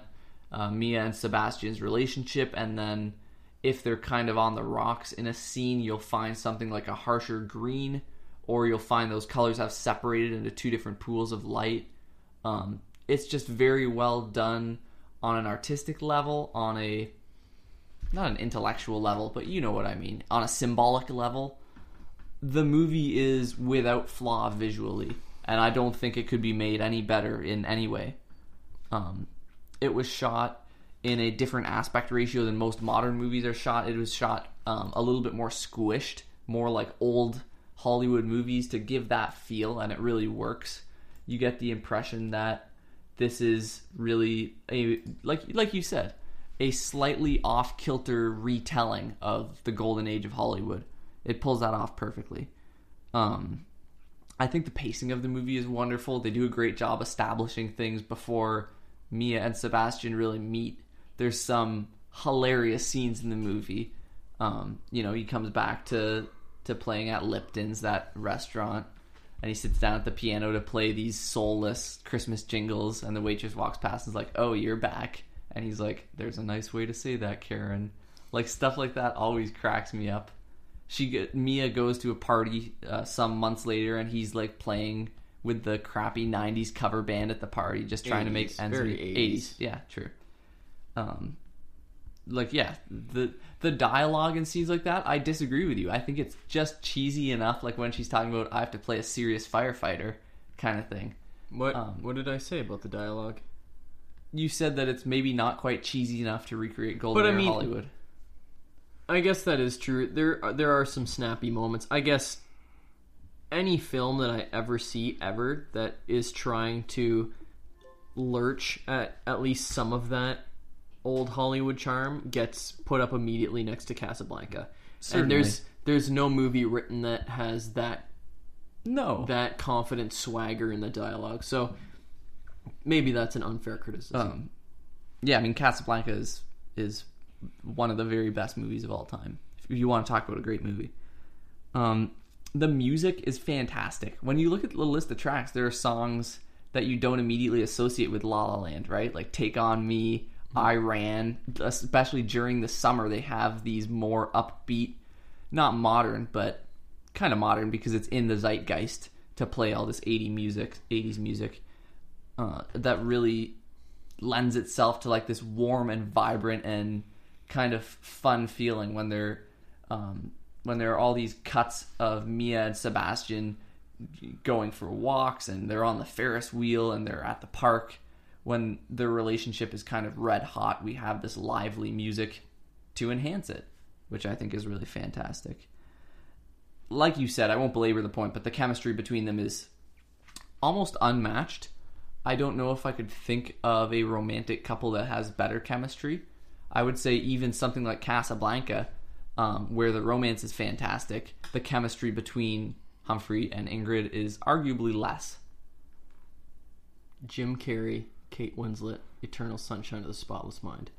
uh, Mia and Sebastian's relationship, and then if they're kind of on the rocks in a scene, you'll find something like a harsher green, or you'll find those colors have separated into two different pools of light. Um, it's just very well done on an artistic level, on a not an intellectual level, but you know what I mean, on a symbolic level. The movie is without flaw visually, and I don't think it could be made any better in any way. Um, it was shot in a different aspect ratio than most modern movies are shot. It was shot um, a little bit more squished, more like old Hollywood movies to give that feel, and it really works. You get the impression that this is really a like like you said, a slightly off kilter retelling of the golden age of Hollywood. It pulls that off perfectly. Um, I think the pacing of the movie is wonderful. They do a great job establishing things before Mia and Sebastian really meet. There's some hilarious scenes in the movie. Um, you know, he comes back to to playing at Lipton's, that restaurant, and he sits down at the piano to play these soulless Christmas jingles, and the waitress walks past and is like, "Oh, you're back," and he's like, "There's a nice way to say that, Karen." Like stuff like that always cracks me up. She get, Mia goes to a party uh, some months later, and he's like playing with the crappy '90s cover band at the party, just trying to make ends meet. 80s. '80s, yeah, true. Um, like yeah, the the dialogue and scenes like that, I disagree with you. I think it's just cheesy enough, like when she's talking about I have to play a serious firefighter kind of thing. What Um, what did I say about the dialogue? You said that it's maybe not quite cheesy enough to recreate Golden But I mean- Hollywood. I guess that is true. There are- there are some snappy moments. I guess any film that I ever see ever that is trying to lurch at at least some of that old Hollywood charm gets put up immediately next to Casablanca. Certainly. And there's there's no movie written that has that No, that confident swagger in the dialogue. So maybe that's an unfair criticism. um, yeah, I mean Casablanca is is one of the very best movies of all time. If you want to talk about a great movie, um, the music is fantastic. When you look at the list of tracks, there are songs that you don't immediately associate with La La Land, right? Like "Take on Me," "I Ran." Especially during the summer, they have these more upbeat, not modern, but kind of modern because it's in the zeitgeist to play all this 80 music, 80s music. Uh, that really lends itself to like this warm and vibrant and kind of fun feeling when they're um, when there are all these cuts of Mia and Sebastian going for walks and they're on the Ferris wheel and they're at the park when their relationship is kind of red hot we have this lively music to enhance it which I think is really fantastic like you said I won't belabor the point but the chemistry between them is almost unmatched I don't know if I could think of a romantic couple that has better chemistry. I would say even something like Casablanca, um, where the romance is fantastic, the chemistry between Humphrey and Ingrid is arguably less. Jim Carrey, Kate Winslet, Eternal Sunshine of the Spotless Mind.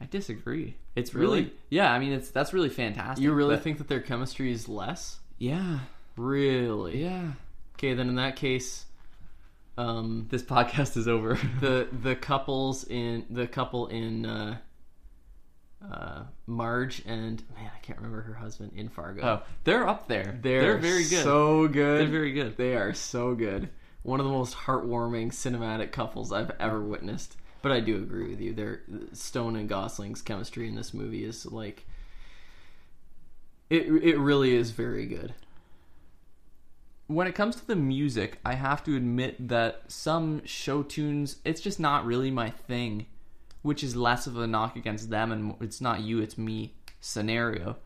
I disagree. It's really, Really? yeah. I mean, it's that's really fantastic. You really but- think that their chemistry is less? Yeah, Really? yeah. Okay, then in that case, um, This podcast is over. the the couples in the couple in uh, uh, Marge and man, I can't remember her husband in Fargo. oh, they're up there. they're, They're, very good. So good. they're very good. They are so good. One of the most heartwarming cinematic couples I've ever witnessed. But I do agree with you. Their Stone and Gosling's chemistry in this movie is like it. It really is very good. When it comes to the music, I have to admit that some show tunes, it's just not really my thing, which is less of a knock against them and it's not you, it's me scenario.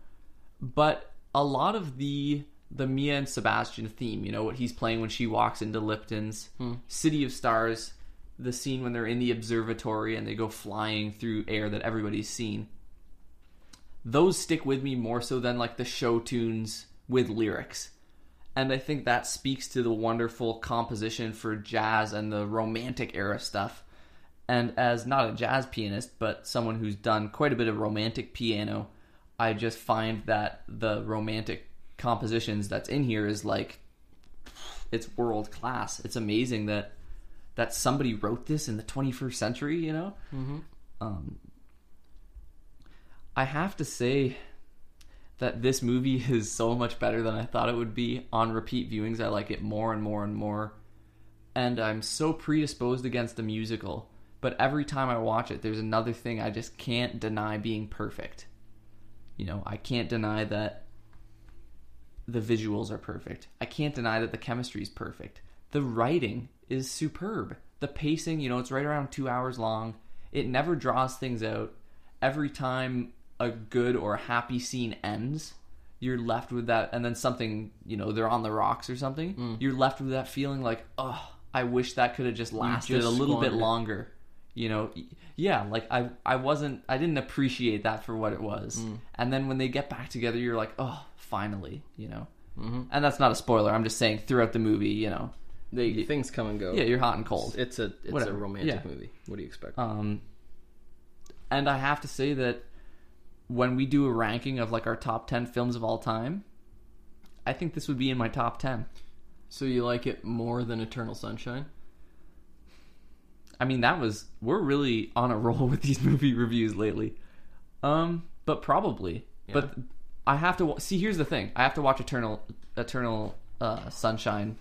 But a lot of the the Mia and Sebastian theme, you know, what he's playing when she walks into Lipton's hmm. City of Stars, the scene when they're in the observatory and they go flying through air that everybody's seen. Those stick with me more so than like the show tunes with lyrics and I think that speaks to the wonderful composition for jazz and the romantic era stuff. And as not a jazz pianist, but someone who's done quite a bit of romantic piano, I just find that the romantic compositions that's in here is like it's world class. It's amazing that that somebody wrote this in the 21st century. You know, mm-hmm. um, I have to say that this movie is so much better than I thought it would be. On repeat viewings, I like it more and more and more. And I'm so predisposed against the musical, but every time I watch it, there's another thing I just can't deny being perfect. You know, I can't deny that the visuals are perfect. I can't deny that the chemistry is perfect. The writing is superb. The pacing, you know, it's right around two hours long. It never draws things out. Every time a good or happy scene ends, you're left with that, and then something, you know, they're on the rocks or something. You're left with that feeling like, oh, I wish that could have just lasted just a little bit longer. You know, yeah, like I, I wasn't, I didn't appreciate that for what it was. And then when they get back together, you're like, oh, finally, you know. Mm-hmm. And that's not a spoiler. I'm just saying throughout the movie, you know, They things come and go. yeah, you're hot and cold. It's a it's Whatever. a romantic Yeah. movie. What do you expect? Um, and I have to say that when we do a ranking of like our top 10 films of all time, I think this would be in my top 10. so you like it more than Eternal Sunshine? I mean, that was we're really on a roll with these movie reviews lately. Um, but probably. But I have to see. Here's the thing: I have to watch Eternal, Eternal uh, Sunshine,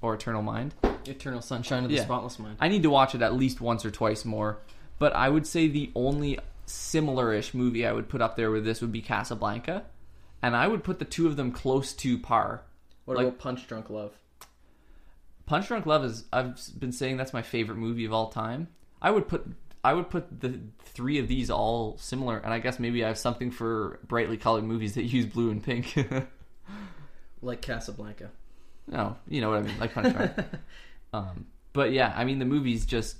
or Eternal Mind. Eternal Sunshine of the Yeah. Spotless Mind. I need to watch it at least once or twice more. But I would say the only similar-ish movie I would put up there with this would be Casablanca, and I would put the two of them close to par. What like- about Punch Drunk Love? Punch Drunk Love is I've been saying that's my favorite movie of all time. I would put I would put the three of these all similar, and I guess maybe I have something for brightly colored movies that use blue and pink. Like Casablanca. no, you know what I mean, like Punch Drunk. um, but yeah, I mean the movie's just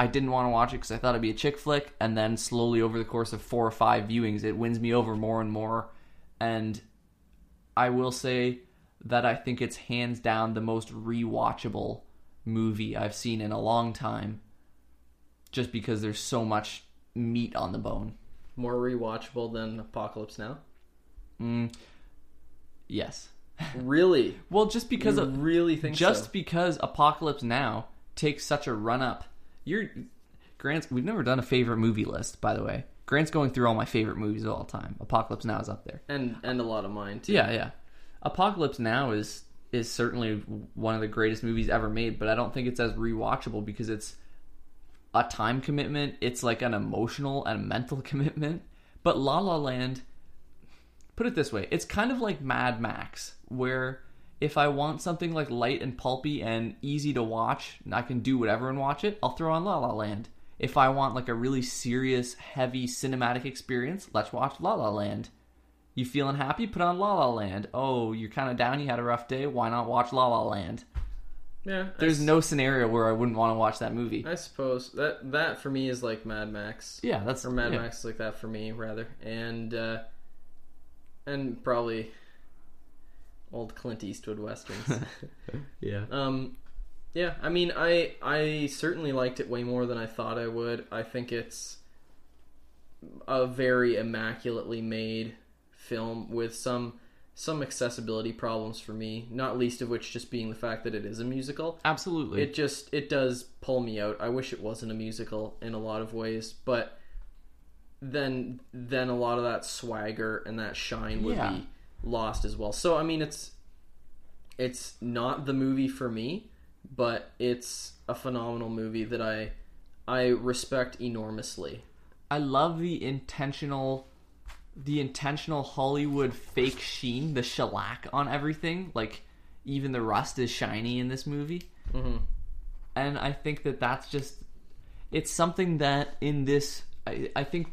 I didn't want to watch it because I thought it'd be a chick flick, and then slowly over the course of four or five viewings, it wins me over more and more. And I will say that I think it's hands down the most rewatchable movie I've seen in a long time, just because there's so much meat on the bone. More rewatchable than Apocalypse Now? Mm, yes. Really? Well, just because you of really think just so? because Apocalypse Now takes such a run up. You're Grant's. We've never done a favorite movie list, by the way. Grant's going through all my favorite movies of all time. Apocalypse Now is up there. and and a lot of mine too. Yeah, yeah. Apocalypse Now is is certainly one of the greatest movies ever made, but I don't think it's as rewatchable because it's a time commitment. It's like an emotional and mental commitment. But La La Land, put it this way, it's kind of like Mad Max, where if I want something like light and pulpy and easy to watch, and I can do whatever and watch it, I'll throw on La La Land. If I want like a really serious, heavy cinematic experience, let's watch La La Land. You feeling happy? Put on La La Land. Oh, you're kind of down. You had a rough day. Why not watch La La Land? Yeah, There's s- no scenario where I wouldn't want to watch that movie. I suppose that that for me is like Mad Max. Yeah, that's or Mad yeah. Max is like that for me rather, and uh, and probably old Clint Eastwood westerns. Yeah. um, yeah, I mean, I I certainly liked it way more than I thought I would. I think it's a very immaculately made film with some some accessibility problems for me, not least of which just being the fact that it is a musical. Absolutely. It just it does pull me out. I wish it wasn't a musical in a lot of ways, but then then a lot of that swagger and that shine would Yeah. be lost as well. So I mean it's it's not the movie for me, but it's a phenomenal movie that I I respect enormously. I love the intentional the intentional Hollywood fake sheen, the shellac on everything. Like even the rust is shiny in this movie. hmm And I think that that's just it's something that in this I, I think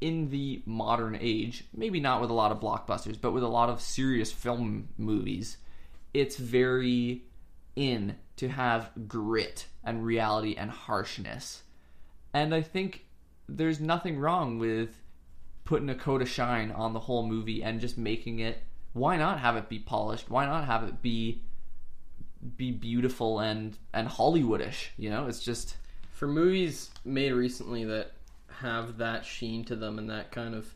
in the modern age, maybe not with a lot of blockbusters, but with a lot of serious film movies, it's very in to have grit and reality and harshness. And I think there's nothing wrong with putting a coat of shine on the whole movie and just making it why not have it be polished? Why not have it be be beautiful and and Hollywoodish, you know? It's just For movies made recently that have that sheen to them and that kind of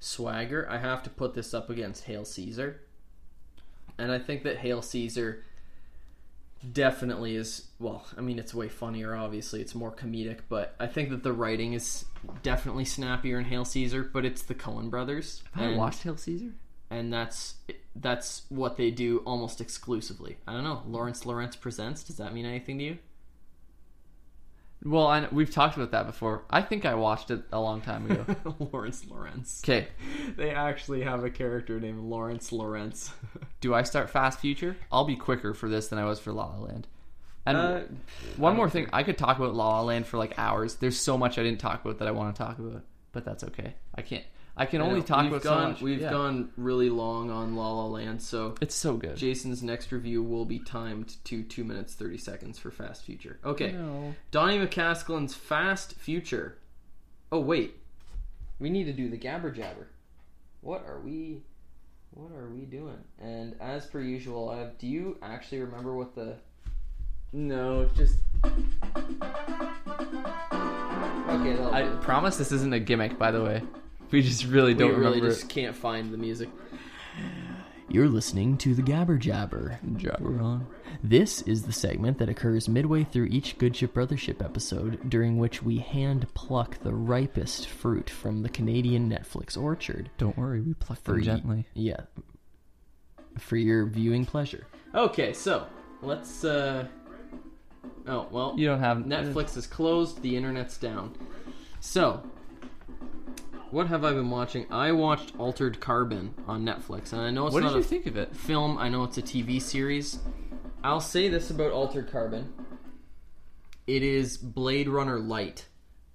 swagger, I have to put this up against Hail Caesar. And I think that Hail Caesar definitely is well, I mean it's way funnier obviously, it's more comedic, but I think that the writing is definitely snappier in Hail Caesar, but it's the Coen brothers. have I watched Hail Caesar? and that's that's what they do almost exclusively. I don't know. Lawrence Lawrence presents. Does that mean anything to you? Well, I, we've talked about that before. I think I watched it a long time ago. Lawrence Lawrence. Okay, They actually have a character named Lawrence Lawrence. do I start Fast Future? I'll be quicker for this than I was for La La Land. And Uh, one more thing, I could talk about La La Land for like hours. There's so much I didn't talk about that I want to talk about, but that's okay. I can't. I can only talk we've about gone, so much. We've Yeah. gone really long on La La Land, so It's so good. Jason's next review will be timed to two minutes thirty seconds for Fast Future. Okay, No. Donny McCaslin's Fast Future. Oh wait, we need to do the Gabber Jabber. What are we? What are we doing? And as per usual, I have, do you actually remember what the? No, just. Okay, I do. promise this isn't a gimmick, by the way. We just really don't really remember just can't find the music. You're listening to the Gabber Jabber. it. Jabber on. This is the segment that occurs midway through each Good Ship Brothership episode, during which we hand pluck the ripest fruit from the Canadian Netflix orchard. Don't worry, we pluck For them y- gently. Yeah. For your viewing pleasure. Okay, so let's. uh Oh well, You don't have Netflix is closed. The internet's down. So, what have I been watching? I watched Altered Carbon on Netflix, and I know it's What not did you a think of it? film. I know it's a TV series. I'll say this about Altered Carbon: it is Blade Runner light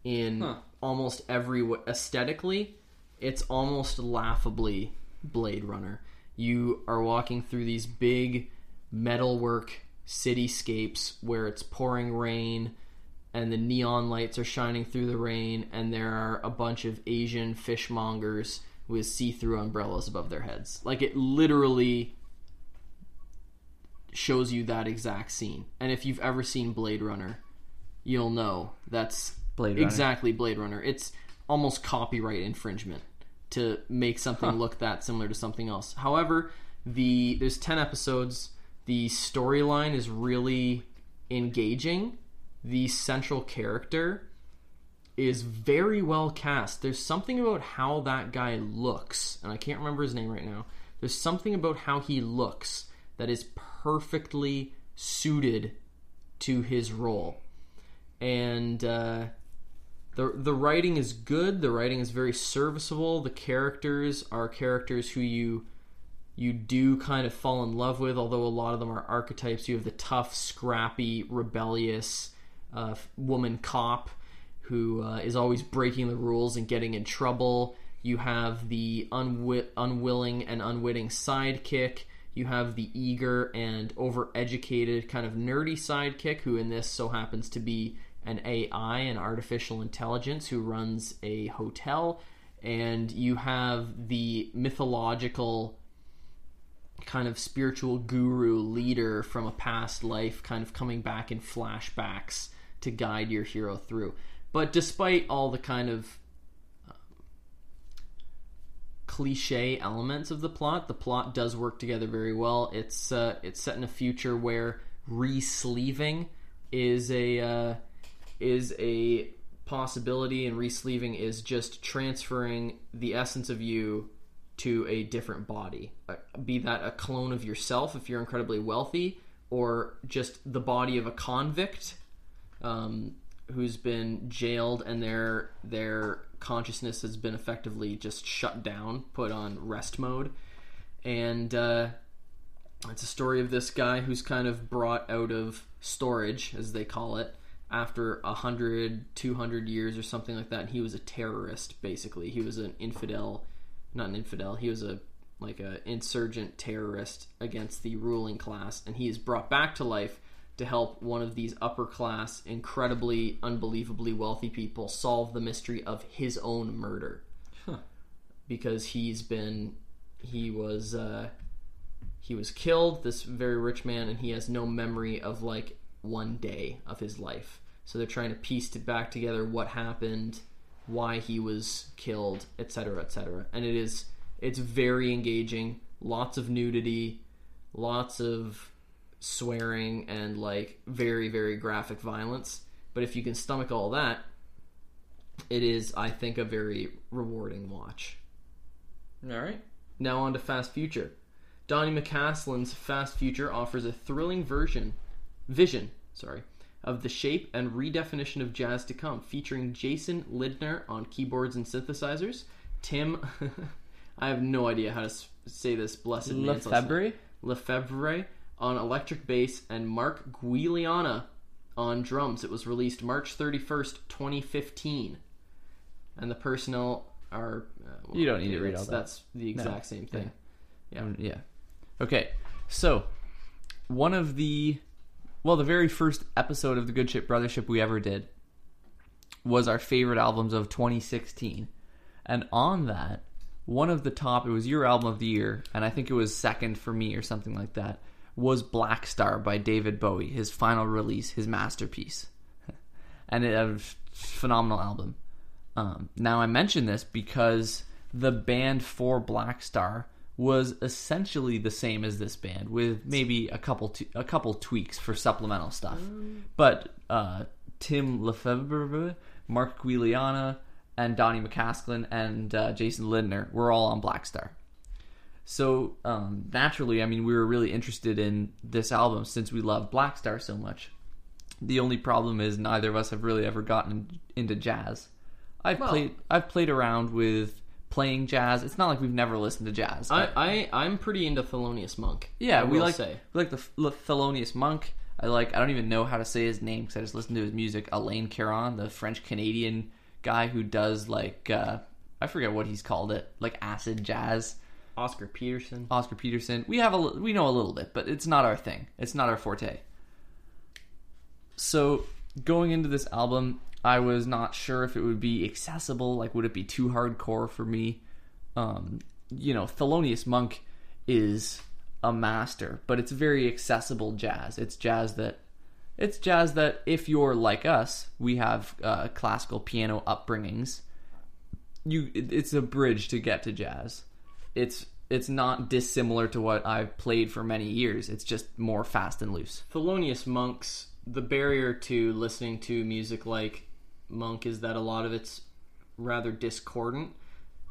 in Huh. almost every way. Aesthetically, it's almost laughably Blade Runner. You are walking through these big metalwork cityscapes where it's pouring rain and the neon lights are shining through the rain and there are a bunch of Asian fishmongers with see-through umbrellas above their heads. Like it literally shows you that exact scene. And if you've ever seen Blade Runner, you'll know that's Blade Runner. exactly Blade Runner. It's almost copyright infringement to make something look that similar to something else. However, the there's 10 episodes. The storyline is really engaging. The central character is very well cast. There's something about how that guy looks, and I can't remember his name right now. There's something about how he looks that is perfectly suited to his role. And uh, the the writing is good. The writing is very serviceable. The characters are characters who you you do kind of fall in love with, although a lot of them are archetypes. You have the tough, scrappy, rebellious uh, woman cop who uh, is always breaking the rules and getting in trouble. You have the unwi- unwilling and unwitting sidekick. You have the eager and overeducated kind of nerdy sidekick, who in this so happens to be an AI, an artificial intelligence, who runs a hotel. And you have the mythological kind of spiritual guru leader from a past life kind of coming back in flashbacks to guide your hero through. But despite all the kind of um, cliche elements of the plot, the plot does work together very well. It's uh, it's set in a future where re-sleeving is a uh, is a possibility, and re-sleeving is just transferring the essence of you to a different body, uh, be that a clone of yourself if you're incredibly wealthy, or just the body of a convict um, who's been jailed and their their consciousness has been effectively just shut down, put on rest mode, and uh, it's a story of this guy who's kind of brought out of storage, as they call it, after 100 200 years or something like that. And he was a terrorist basically. He was an infidel not an infidel. He was a like a insurgent terrorist against the ruling class. And he is brought back to life to help one of these upper class incredibly unbelievably wealthy people solve the mystery of his own murder. Huh. because he's been he was uh he was killed this very rich man and he has no memory of like one day of his life. So they're trying to piece it back together what happened why he was killed etc etc and it is it's very engaging. Lots of nudity. Lots of swearing and like very very graphic violence but if you can stomach all that it is i think a very rewarding watch All right. now on to Fast Future. Donny McCaslin's Fast Future offers a thrilling version, vision, sorry, of the shape and redefinition of jazz to come, featuring Jason Lindner on keyboards and synthesizers, Tim, I have no idea how to say this blessed name. Lefebvre. Lefebvre on electric bass, and Mark Guiliana on drums. It was released March 31st, 2015. And the personnel are. Uh, well, You don't need to read that's- all that. That's the exact same thing. Yeah. Mm, yeah. Okay. So, one of the well, the very first episode of the Good Ship Brothership we ever did was our favorite albums of 2016. And on that, one of the top, it was your album of the year, and I think it was second for me or something like that, was Blackstar by David Bowie, his final release, his masterpiece. and it a phenomenal album. Um, now I mention this because the band for Blackstar was essentially the same as this band, with maybe a couple t- a couple tweaks for supplemental stuff. But uh, Tim Lefebvre, Mark Guiliana, and Donny McCaslin and uh, Jason Lindner were all on Blackstar. So um, naturally, I mean, we were really interested in this album since we love Blackstar so much. The only problem is neither of us have really ever gotten into jazz. I've Well- played I've played around with playing jazz. It's not like we've never listened to jazz. I, I I'm pretty into Thelonious Monk. yeah, we like say. we like the Th- Thelonious Monk. I like I don't even know how to say his name because I just listened to his music. Alain Caron, the French Canadian guy who does like uh, I forget what he's called it, like acid jazz. Oscar Peterson. Oscar Peterson. We have a we know a little bit, but it's not our thing. It's not our forte. So going into this album, I was not sure if it would be accessible. Like, would it be too hardcore for me? Um, you know, Thelonious Monk is a master, but it's very accessible jazz. It's jazz that it's jazz that if you're like us, we have uh, classical piano upbringings. You, it's a bridge to get to jazz. It's it's not dissimilar to what I've played for many years. It's just more fast and loose. Thelonious Monk's the barrier to listening to music like Monk is that a lot of it's rather discordant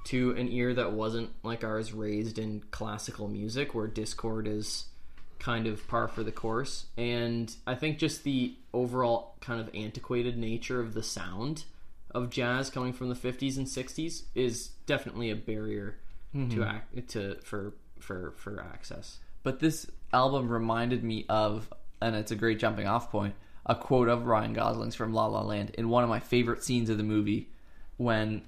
to an ear that wasn't like ours raised in classical music where discord is kind of par for the course and I think just the overall kind of antiquated nature of the sound of jazz coming from the 50s and 60s is definitely a barrier to act to for for for access. But this album reminded me of, and it's a great jumping off point, a quote of Ryan Gosling's from La La Land in one of my favorite scenes of the movie when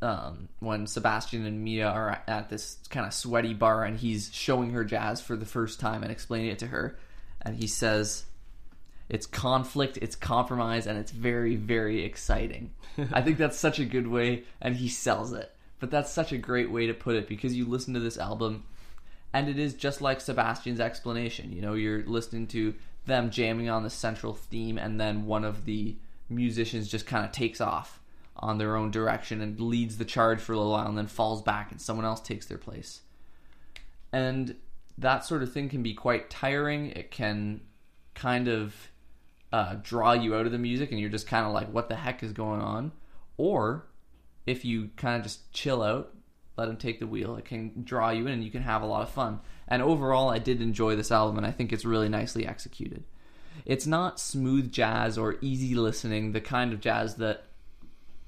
um, when Sebastian and Mia are at this kind of sweaty bar and he's showing her jazz for the first time and explaining it to her, and he says, "It's conflict, it's compromise, and it's very, very exciting." I think that's such a good way, and he sells it. But that's such a great way to put it because you listen to this album, and it is just like Sebastian's explanation. You know, you're listening to them jamming on the central theme, and then one of the musicians just kind of takes off on their own direction and leads the charge for a little while and then falls back and someone else takes their place. And that sort of thing can be quite tiring. It can kind of uh, draw you out of the music and you're just kind of like, what the heck is going on? Or if you kind of just chill out, let him take the wheel, it can draw you in and you can have a lot of fun. And overall, I did enjoy this album and I think it's really nicely executed. It's not smooth jazz or easy listening, the kind of jazz that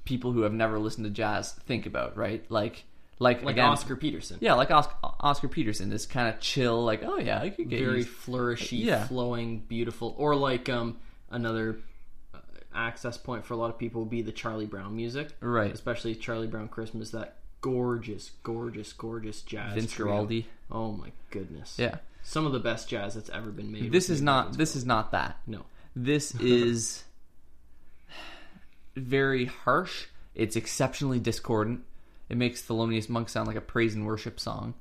people who have never listened to jazz think about, right? Like, like, Like again, Oscar Peterson. yeah, like Oscar, Oscar Peterson, this kind of chill, like, oh yeah, I could get Very used- flourishy, Yeah. flowing, beautiful. Or like um another access point for a lot of people would be the Charlie Brown music. right. Especially Charlie Brown Christmas, that gorgeous, gorgeous, gorgeous jazz. Vince trio. Guaraldi, Oh my goodness. yeah. Some of the best jazz that's ever been made. This is not. This is not that. No. This is very harsh. It's exceptionally discordant. It makes Thelonious Monk sound like a praise and worship song.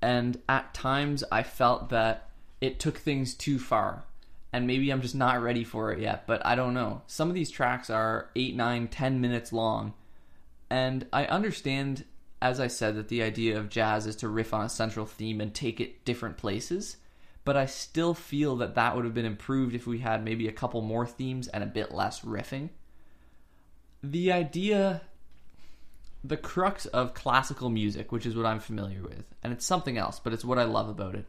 And at times I felt that it took things too far. And maybe I'm just not ready for it yet, but I don't know. Some of these tracks are 8, 9, 10 minutes long. And I understand, as I said, that the idea of jazz is to riff on a central theme and take it different places. But I still feel that that would have been improved if we had maybe a couple more themes and a bit less riffing. The idea, the crux of classical music, which is what I'm familiar with, and it's something else, but it's what I love about it,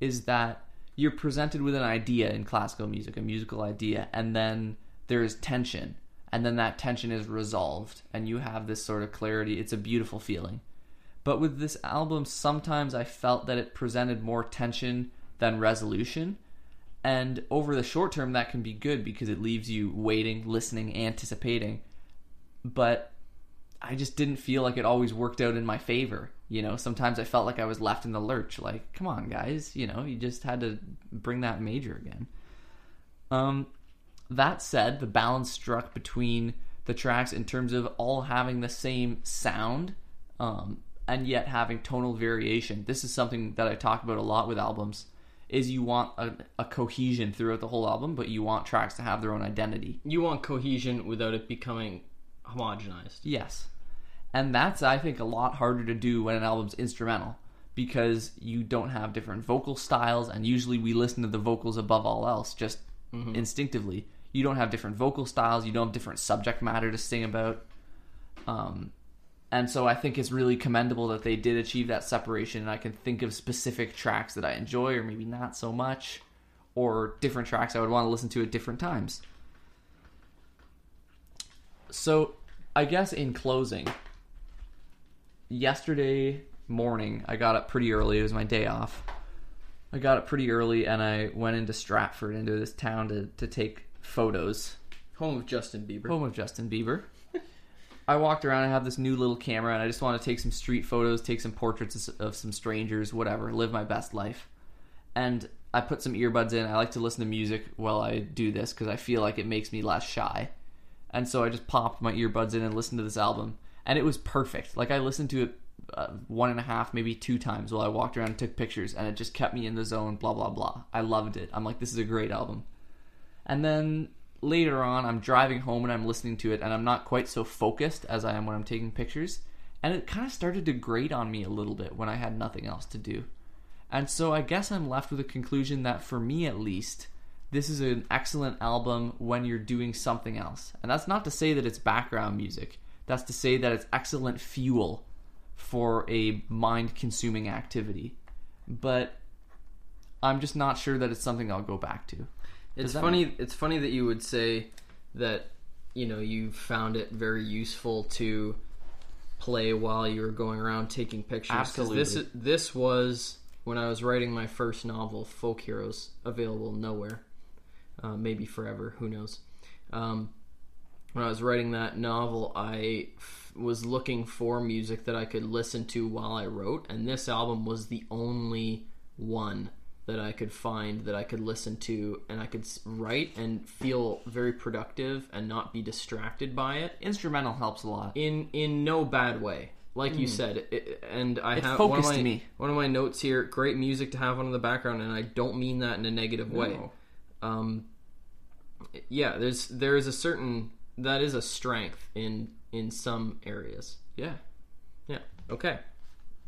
is that you're presented with an idea in classical music, a musical idea, and then there is tension, and then that tension is resolved, and you have this sort of clarity. It's a beautiful feeling. But with this album, sometimes I felt that it presented more tension than resolution. And over the short term, that can be good because it leaves you waiting, listening, anticipating. But I just didn't feel like it always worked out in my favor. You know, sometimes I felt like I was left in the lurch. Like, come on, guys, you know, you just had to bring that major again. Um, that said, the balance struck between the tracks in terms of all having the same sound, um, and yet having tonal variation. This is something that I talk about a lot with albums. Is you want a, a cohesion throughout the whole album, but you want tracks to have their own identity. You want cohesion without it becoming homogenized. Yes. And that's, I think, a lot harder to do when an album's instrumental because you don't have different vocal styles, and usually we listen to the vocals above all else just instinctively. You don't have different vocal styles, you don't have different subject matter to sing about. Um, and so I think it's really commendable that they did achieve that separation, and I can think of specific tracks that I enjoy, or maybe not so much, or different tracks I would want to listen to at different times. So, I guess in closing, yesterday morning I got up pretty early. It was my day off. I got up pretty early and I went into Stratford, into this town to, to take photos. Home of Justin Bieber. Home of Justin Bieber. I walked around. I have this new little camera, and I just want to take some street photos, take some portraits of, of some strangers, whatever. Live my best life. And I put some earbuds in. I like to listen to music while I do this because I feel like it makes me less shy. And so I just popped my earbuds in and listened to this album, and it was perfect. Like I listened to it uh, one and a half, maybe two times while I walked around and took pictures, and it just kept me in the zone. Blah blah blah. I loved it. I'm like, this is a great album. And then later on, I'm driving home and I'm listening to it, and I'm not quite so focused as I am when I'm taking pictures. And it kind of started to grate on me a little bit when I had nothing else to do. And so I guess I'm left with a conclusion that for me at least, this is an excellent album when you're doing something else. And that's not to say that it's background music, that's to say that it's excellent fuel for a mind consuming activity. But I'm just not sure that it's something I'll go back to. It's that funny. It's funny that you would say that you know you found it very useful to play while you were going around taking pictures. 'Cause This Absolutely. this was when I was writing my first novel, Folk Heroes, available nowhere, uh, maybe forever. Who knows? Um, when I was writing that novel, I f- was looking for music that I could listen to while I wrote, and this album was the only one that I could find that I could listen to and I could write and feel very productive and not be distracted by it Instrumental helps a lot. in in no bad way. Like you said, it, and I Hmm. It have one of my, me. One of my notes here: great music to have on in the background, and I don't mean that in a negative way. No. Um, yeah, there's there is a certain that is a strength in in some areas. Yeah. Yeah. Okay.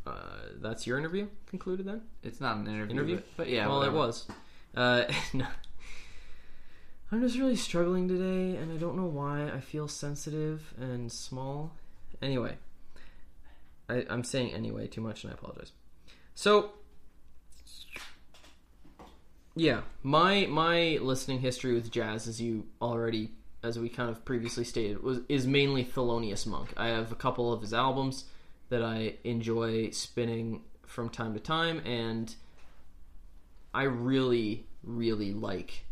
Uh, that's your interview concluded then. It's not an interview. Interview? But, but yeah. well, whatever. it was. Uh, no. I'm just really struggling today, and I don't know why. I feel sensitive and small. Anyway, I, I'm saying anyway too much, and I apologize. So, yeah, my my listening history with jazz, as you already, as we kind of previously stated, was is mainly Thelonious Monk. I have a couple of his albums that I enjoy spinning from time to time, and I really, really like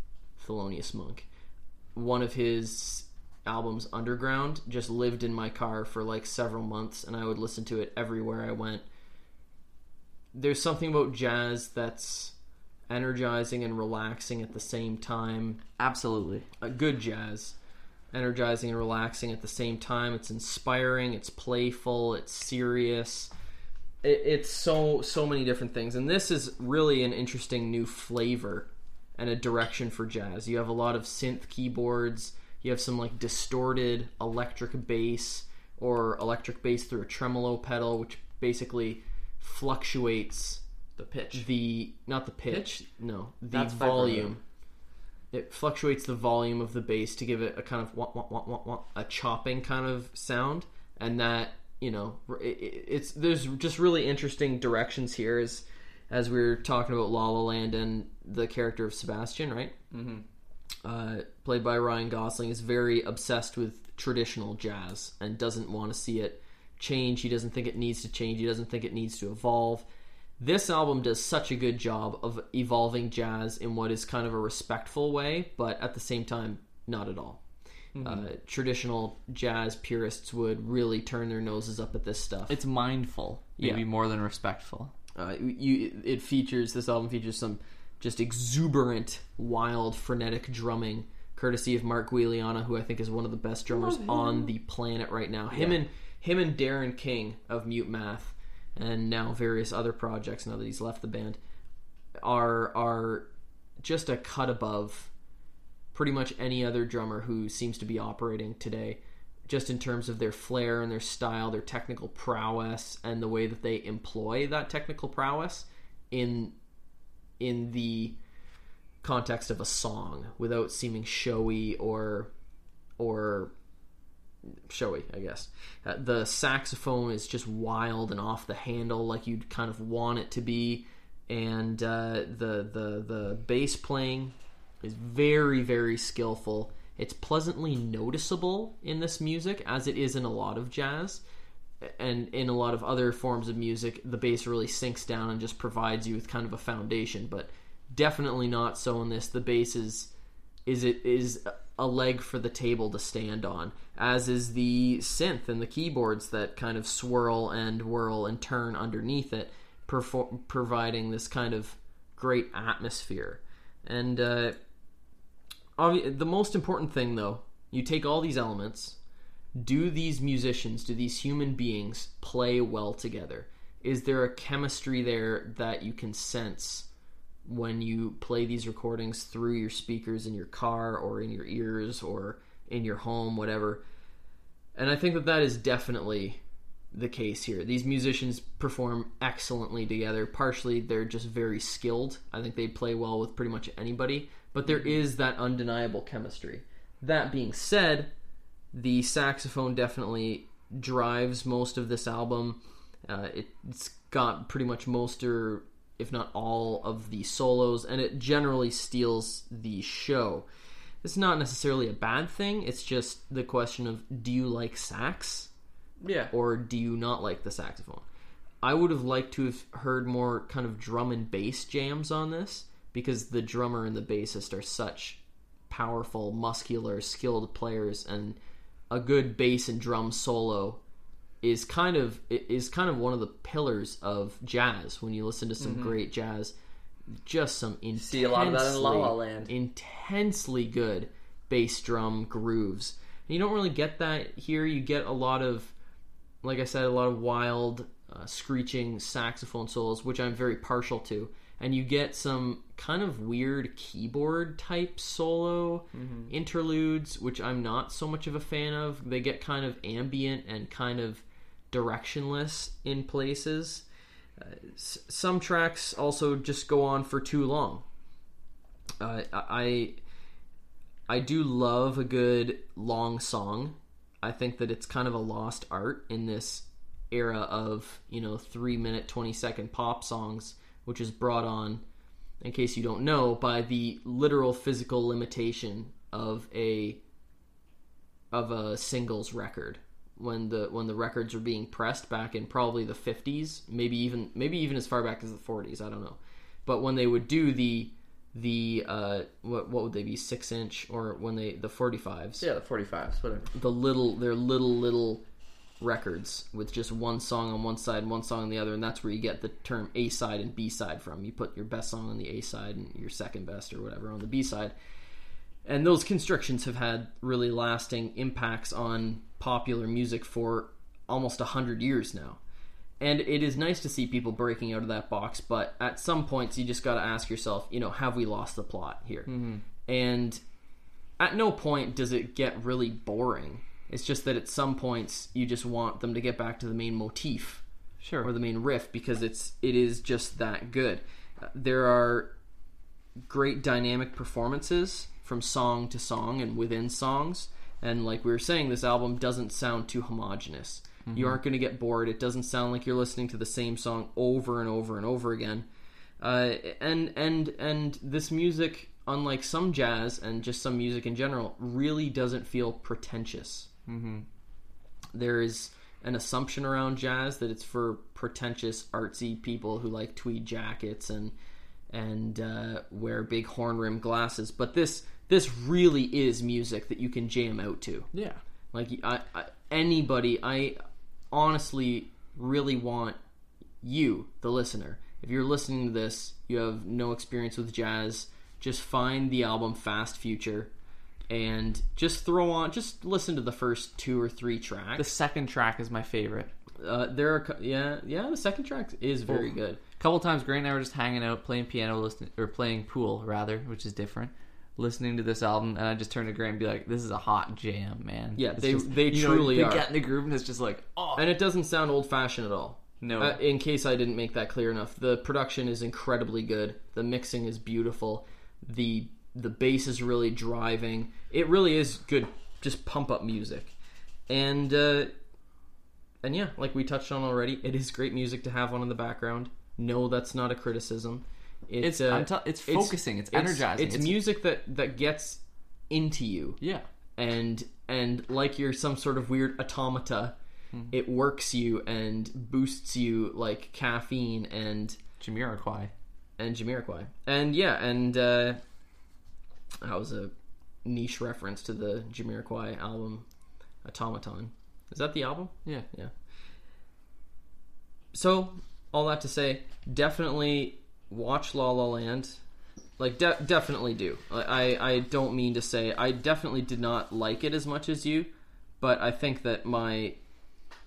Thelonious Monk. One of his albums, Underground, just lived in my car for like several months, and I would listen to it everywhere I went. There's something about jazz that's energizing and relaxing at the same time. Absolutely. A good jazz, energizing and relaxing at the same time. It's inspiring. It's playful. It's serious. It, it's so so many different things, and this is really an interesting new flavor and a direction for jazz. You have a lot of synth keyboards. You have some like distorted electric bass or electric bass through a tremolo pedal, which basically fluctuates The pitch. the not the pitch, no, the That's volume. It fluctuates the volume of the bass to give it a kind of wah, wah, wah, wah, wah, a chopping kind of sound, and that you know it- it's there's just really interesting directions here as as we are talking about La La Land and the character of Sebastian, right? Mm-hmm. Uh, played by Ryan Gosling, is very obsessed with traditional jazz and doesn't want to see it change. He doesn't think it needs to change. He doesn't think it needs to evolve. This album does such a good job of evolving jazz in what is kind of a respectful way, but at the same time, not at all. Uh, traditional jazz purists would really turn their noses up at this stuff. It's mindful, maybe Yeah. more than respectful. Uh, you, it features this album features some just exuberant, wild, frenetic drumming, courtesy of Mark Guiliana, who I think is one of the best drummers on the planet right now. Him Yeah. and him and Darren King of Mute Math, and now various other projects. Now that he's left the band, are are just a cut above pretty much any other drummer who seems to be operating today just in terms of their flair and their style, their technical prowess, and the way that they employ that technical prowess in in the context of a song without seeming showy or or showy, I guess. Uh, the saxophone is just wild and off the handle, like you'd kind of want it to be, and uh, the the the bass playing is very very skillful. It's pleasantly noticeable in this music, as it is in a lot of jazz, and in a lot of other forms of music. The bass really sinks down and just provides you with kind of a foundation, but definitely not so in this. The bass is is it is a leg for the table to stand on, as is the synth and the keyboards that kind of swirl and whirl and turn underneath it, perfor- providing this kind of great atmosphere. And uh, obvi- the most important thing, though, you take all these elements. Do these musicians, do these human beings play well together? Is there a chemistry there that you can sense when you play these recordings through your speakers in your car or in your ears or in your home, whatever. And I think that that is definitely the case here. These musicians perform excellently together. Partially, they're just very skilled. I think they play well with pretty much anybody, but there is that undeniable chemistry. That being said, the saxophone definitely drives most of this album. Uh, it, it's got pretty much most or if not all of the solos, and it generally steals the show. It's not necessarily a bad thing. It's just the question of do you like sax Yeah. or do you not like the saxophone? I would have liked to have heard more kind of drum and bass jams on this because the drummer and the bassist are such powerful, muscular, skilled players, and a good bass and drum solo is kind of is kind of one of the pillars of jazz. When you listen to some great jazz, just some intensely, See a lot of that in La La Land. intensely good bass drum grooves. And you don't really get that here. You get a lot of, like I said, a lot of wild uh, screeching saxophone solos, which I'm very partial to. And you get some kind of weird keyboard type solo interludes, which I'm not so much of a fan of. They get kind of ambient and kind of directionless in places. Uh, s- some tracks also just go on for too long. Uh, I I do love a good long song. I think that it's kind of a lost art in this era of you know three minute twenty second pop songs, which is brought on, in case you don't know, by the literal physical limitation of a of a singles record. When the when the records were being pressed back in probably the 50s maybe even maybe even as far back as the 40s i don't know. But when they would do the the uh what what would they be 6 inch or when they the 45s Yeah, the 45s, whatever. the little they're little little records with just one song on one side and one song on the other and that's where you get the term A side and B side from you put your best song on the A side and your second best or whatever on the B side and those constrictions have had really lasting impacts on popular music for almost a hundred years now. And it is nice to see people breaking out of that box, but at some points you just got to ask yourself, you know, have we lost the plot here? Mm-hmm. And at no point does it get really boring. It's just that at some points you just want them to get back to the main motif Sure. or the main riff because it's it is just that good. Uh, There are great dynamic performances from song to song and within songs. And like we were saying, this album doesn't sound too homogenous. You aren't going to get bored. It doesn't sound like you're listening to the same song over and over and over again. Uh, and and and this music, unlike some jazz and just some music in general, really doesn't feel pretentious. Mm-hmm. There is an assumption around jazz that it's for pretentious, artsy people who like tweed jackets and and uh, wear big horn rim glasses. But this this really is music that you can jam out to. yeah. Like I, I, anybody, I honestly really want you, the listener. If you're listening to this, you have no experience with jazz. Just find the album Fast Future, and just throw on. Just listen to the first two or three tracks. The second track is my favorite. Uh, there are, yeah, yeah. The second track is very Oh. good. A couple times, Grant and I were just hanging out, playing piano, listening or playing pool rather, which is different. Listening to this album, and I just turned to Grant and be like, "This is a hot jam, man." Yeah, It's they- just- they you know, truly they get in the groove, and it's just like, oh And it doesn't sound old fashioned at all. no, Uh, in case I didn't make that clear enough, the production is incredibly good. The mixing is beautiful. The the bass is really driving. It really is good, just pump up music. And uh, and yeah, like we touched on already, it is great music to have on in the background. No, that's not a criticism. it's uh, t- it's focusing, it's, energizing, It's, music that that gets into you yeah, and and like you're some sort of weird automata it works you and boosts you like caffeine and Jamiroquai. and Jamiroquai and yeah and uh that was a niche reference to the Jamiroquai album Automaton. Is that the album? Yeah, yeah. So all that to say definitely watch La La Land. Like de- definitely do. I, I don't mean to say I definitely did not like it as much as you but I think that my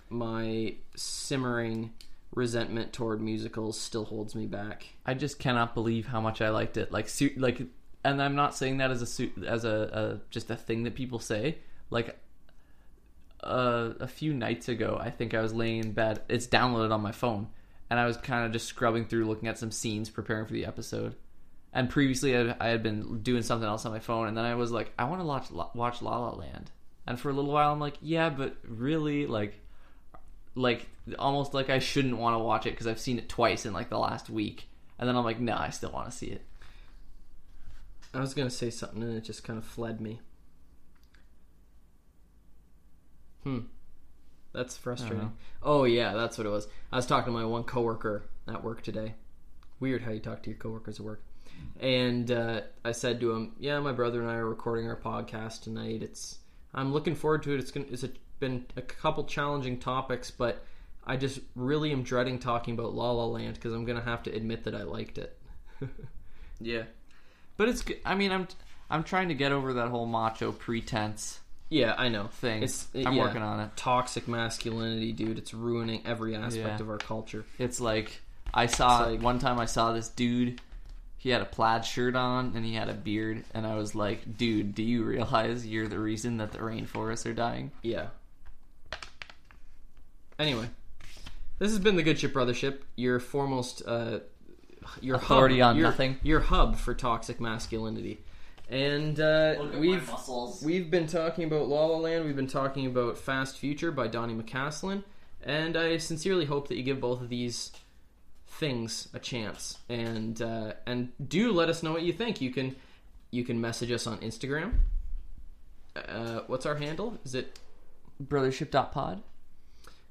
my simmering resentment toward musicals still holds me back. I just cannot believe how much I liked it. Like, like, and I'm not saying that as a su- as a, a just a thing that people say. Like, uh, a few nights ago, I think I was laying in bed. It's downloaded on my phone, and I was kind of just scrubbing through, looking at some scenes, preparing for the episode. And previously, I, I had been doing something else on my phone, and then I was like, I want to watch watch La La Land. And for a little while, I'm like, yeah, but really, like, like almost like I shouldn't want to watch it because I've seen it twice in like the last week, and then I'm like, no, I still want to see it. I was gonna say something and it just kind of fled me. Hmm. That's frustrating. Oh yeah that's what it was. I was talking to my one coworker at work today. Weird how you talk to your coworkers at work. And uh, I said to him, "Yeah, my brother and I are recording our podcast tonight. It's I'm looking forward to it. It's gonna it's a been a couple challenging topics, but I just really am dreading talking about La La Land because I'm gonna have to admit that I liked it. Yeah, but it's. I mean, I'm I'm trying to get over that whole macho pretense yeah, I know. thing. It's I'm yeah. working on it. Toxic masculinity, dude. It's ruining every aspect Yeah. of our culture. It's like I saw It's like- one time I saw this dude. He had a plaid shirt on and he had a beard, and I was like, "Dude, do you realize you're the reason that the rainforests are dying?" Yeah. Anyway, this has been the Good Ship Brothership, your foremost, uh, your Authority hub, on your, nothing. your hub for toxic masculinity, and uh, we've we've been talking about La La Land. We've been talking about Fast Future by Donny McCaslin, and I sincerely hope that you give both of these things a chance, and uh, and do let us know what you think. You can you can message us on Instagram. Uh, what's our handle? Is it Brothership.pod.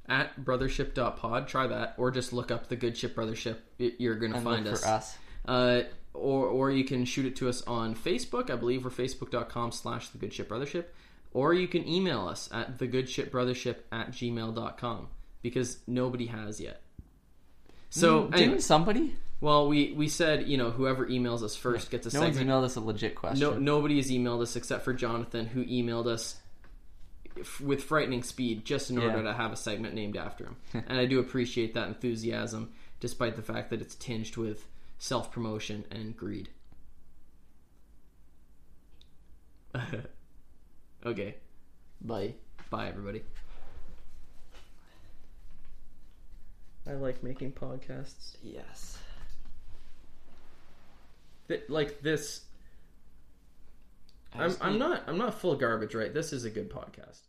at brothership.pod. Try that, or just look up the Good Ship Brothership. You're gonna find look us. for us. Uh, or or you can shoot it to us on Facebook. I believe we're facebook.com slash the Good Ship Brothership. Or you can email us at the Good Ship Brothership at gmail.com because nobody has yet. So Mm, anyway, didn't somebody? well, we we said you know whoever emails us first gets a No one's segment. emailed us a legit question. No, nobody has emailed us except for Jonathan, who emailed us f- with frightening speed just in order Yeah. to have a segment named after him. and I do appreciate that enthusiasm, despite the fact that it's tinged with self promotion and greed. okay. Bye. Bye, everybody. I like making podcasts. Yes. Th- like this. I'm, I'm not. I'm not full garbage, right? This is a good podcast.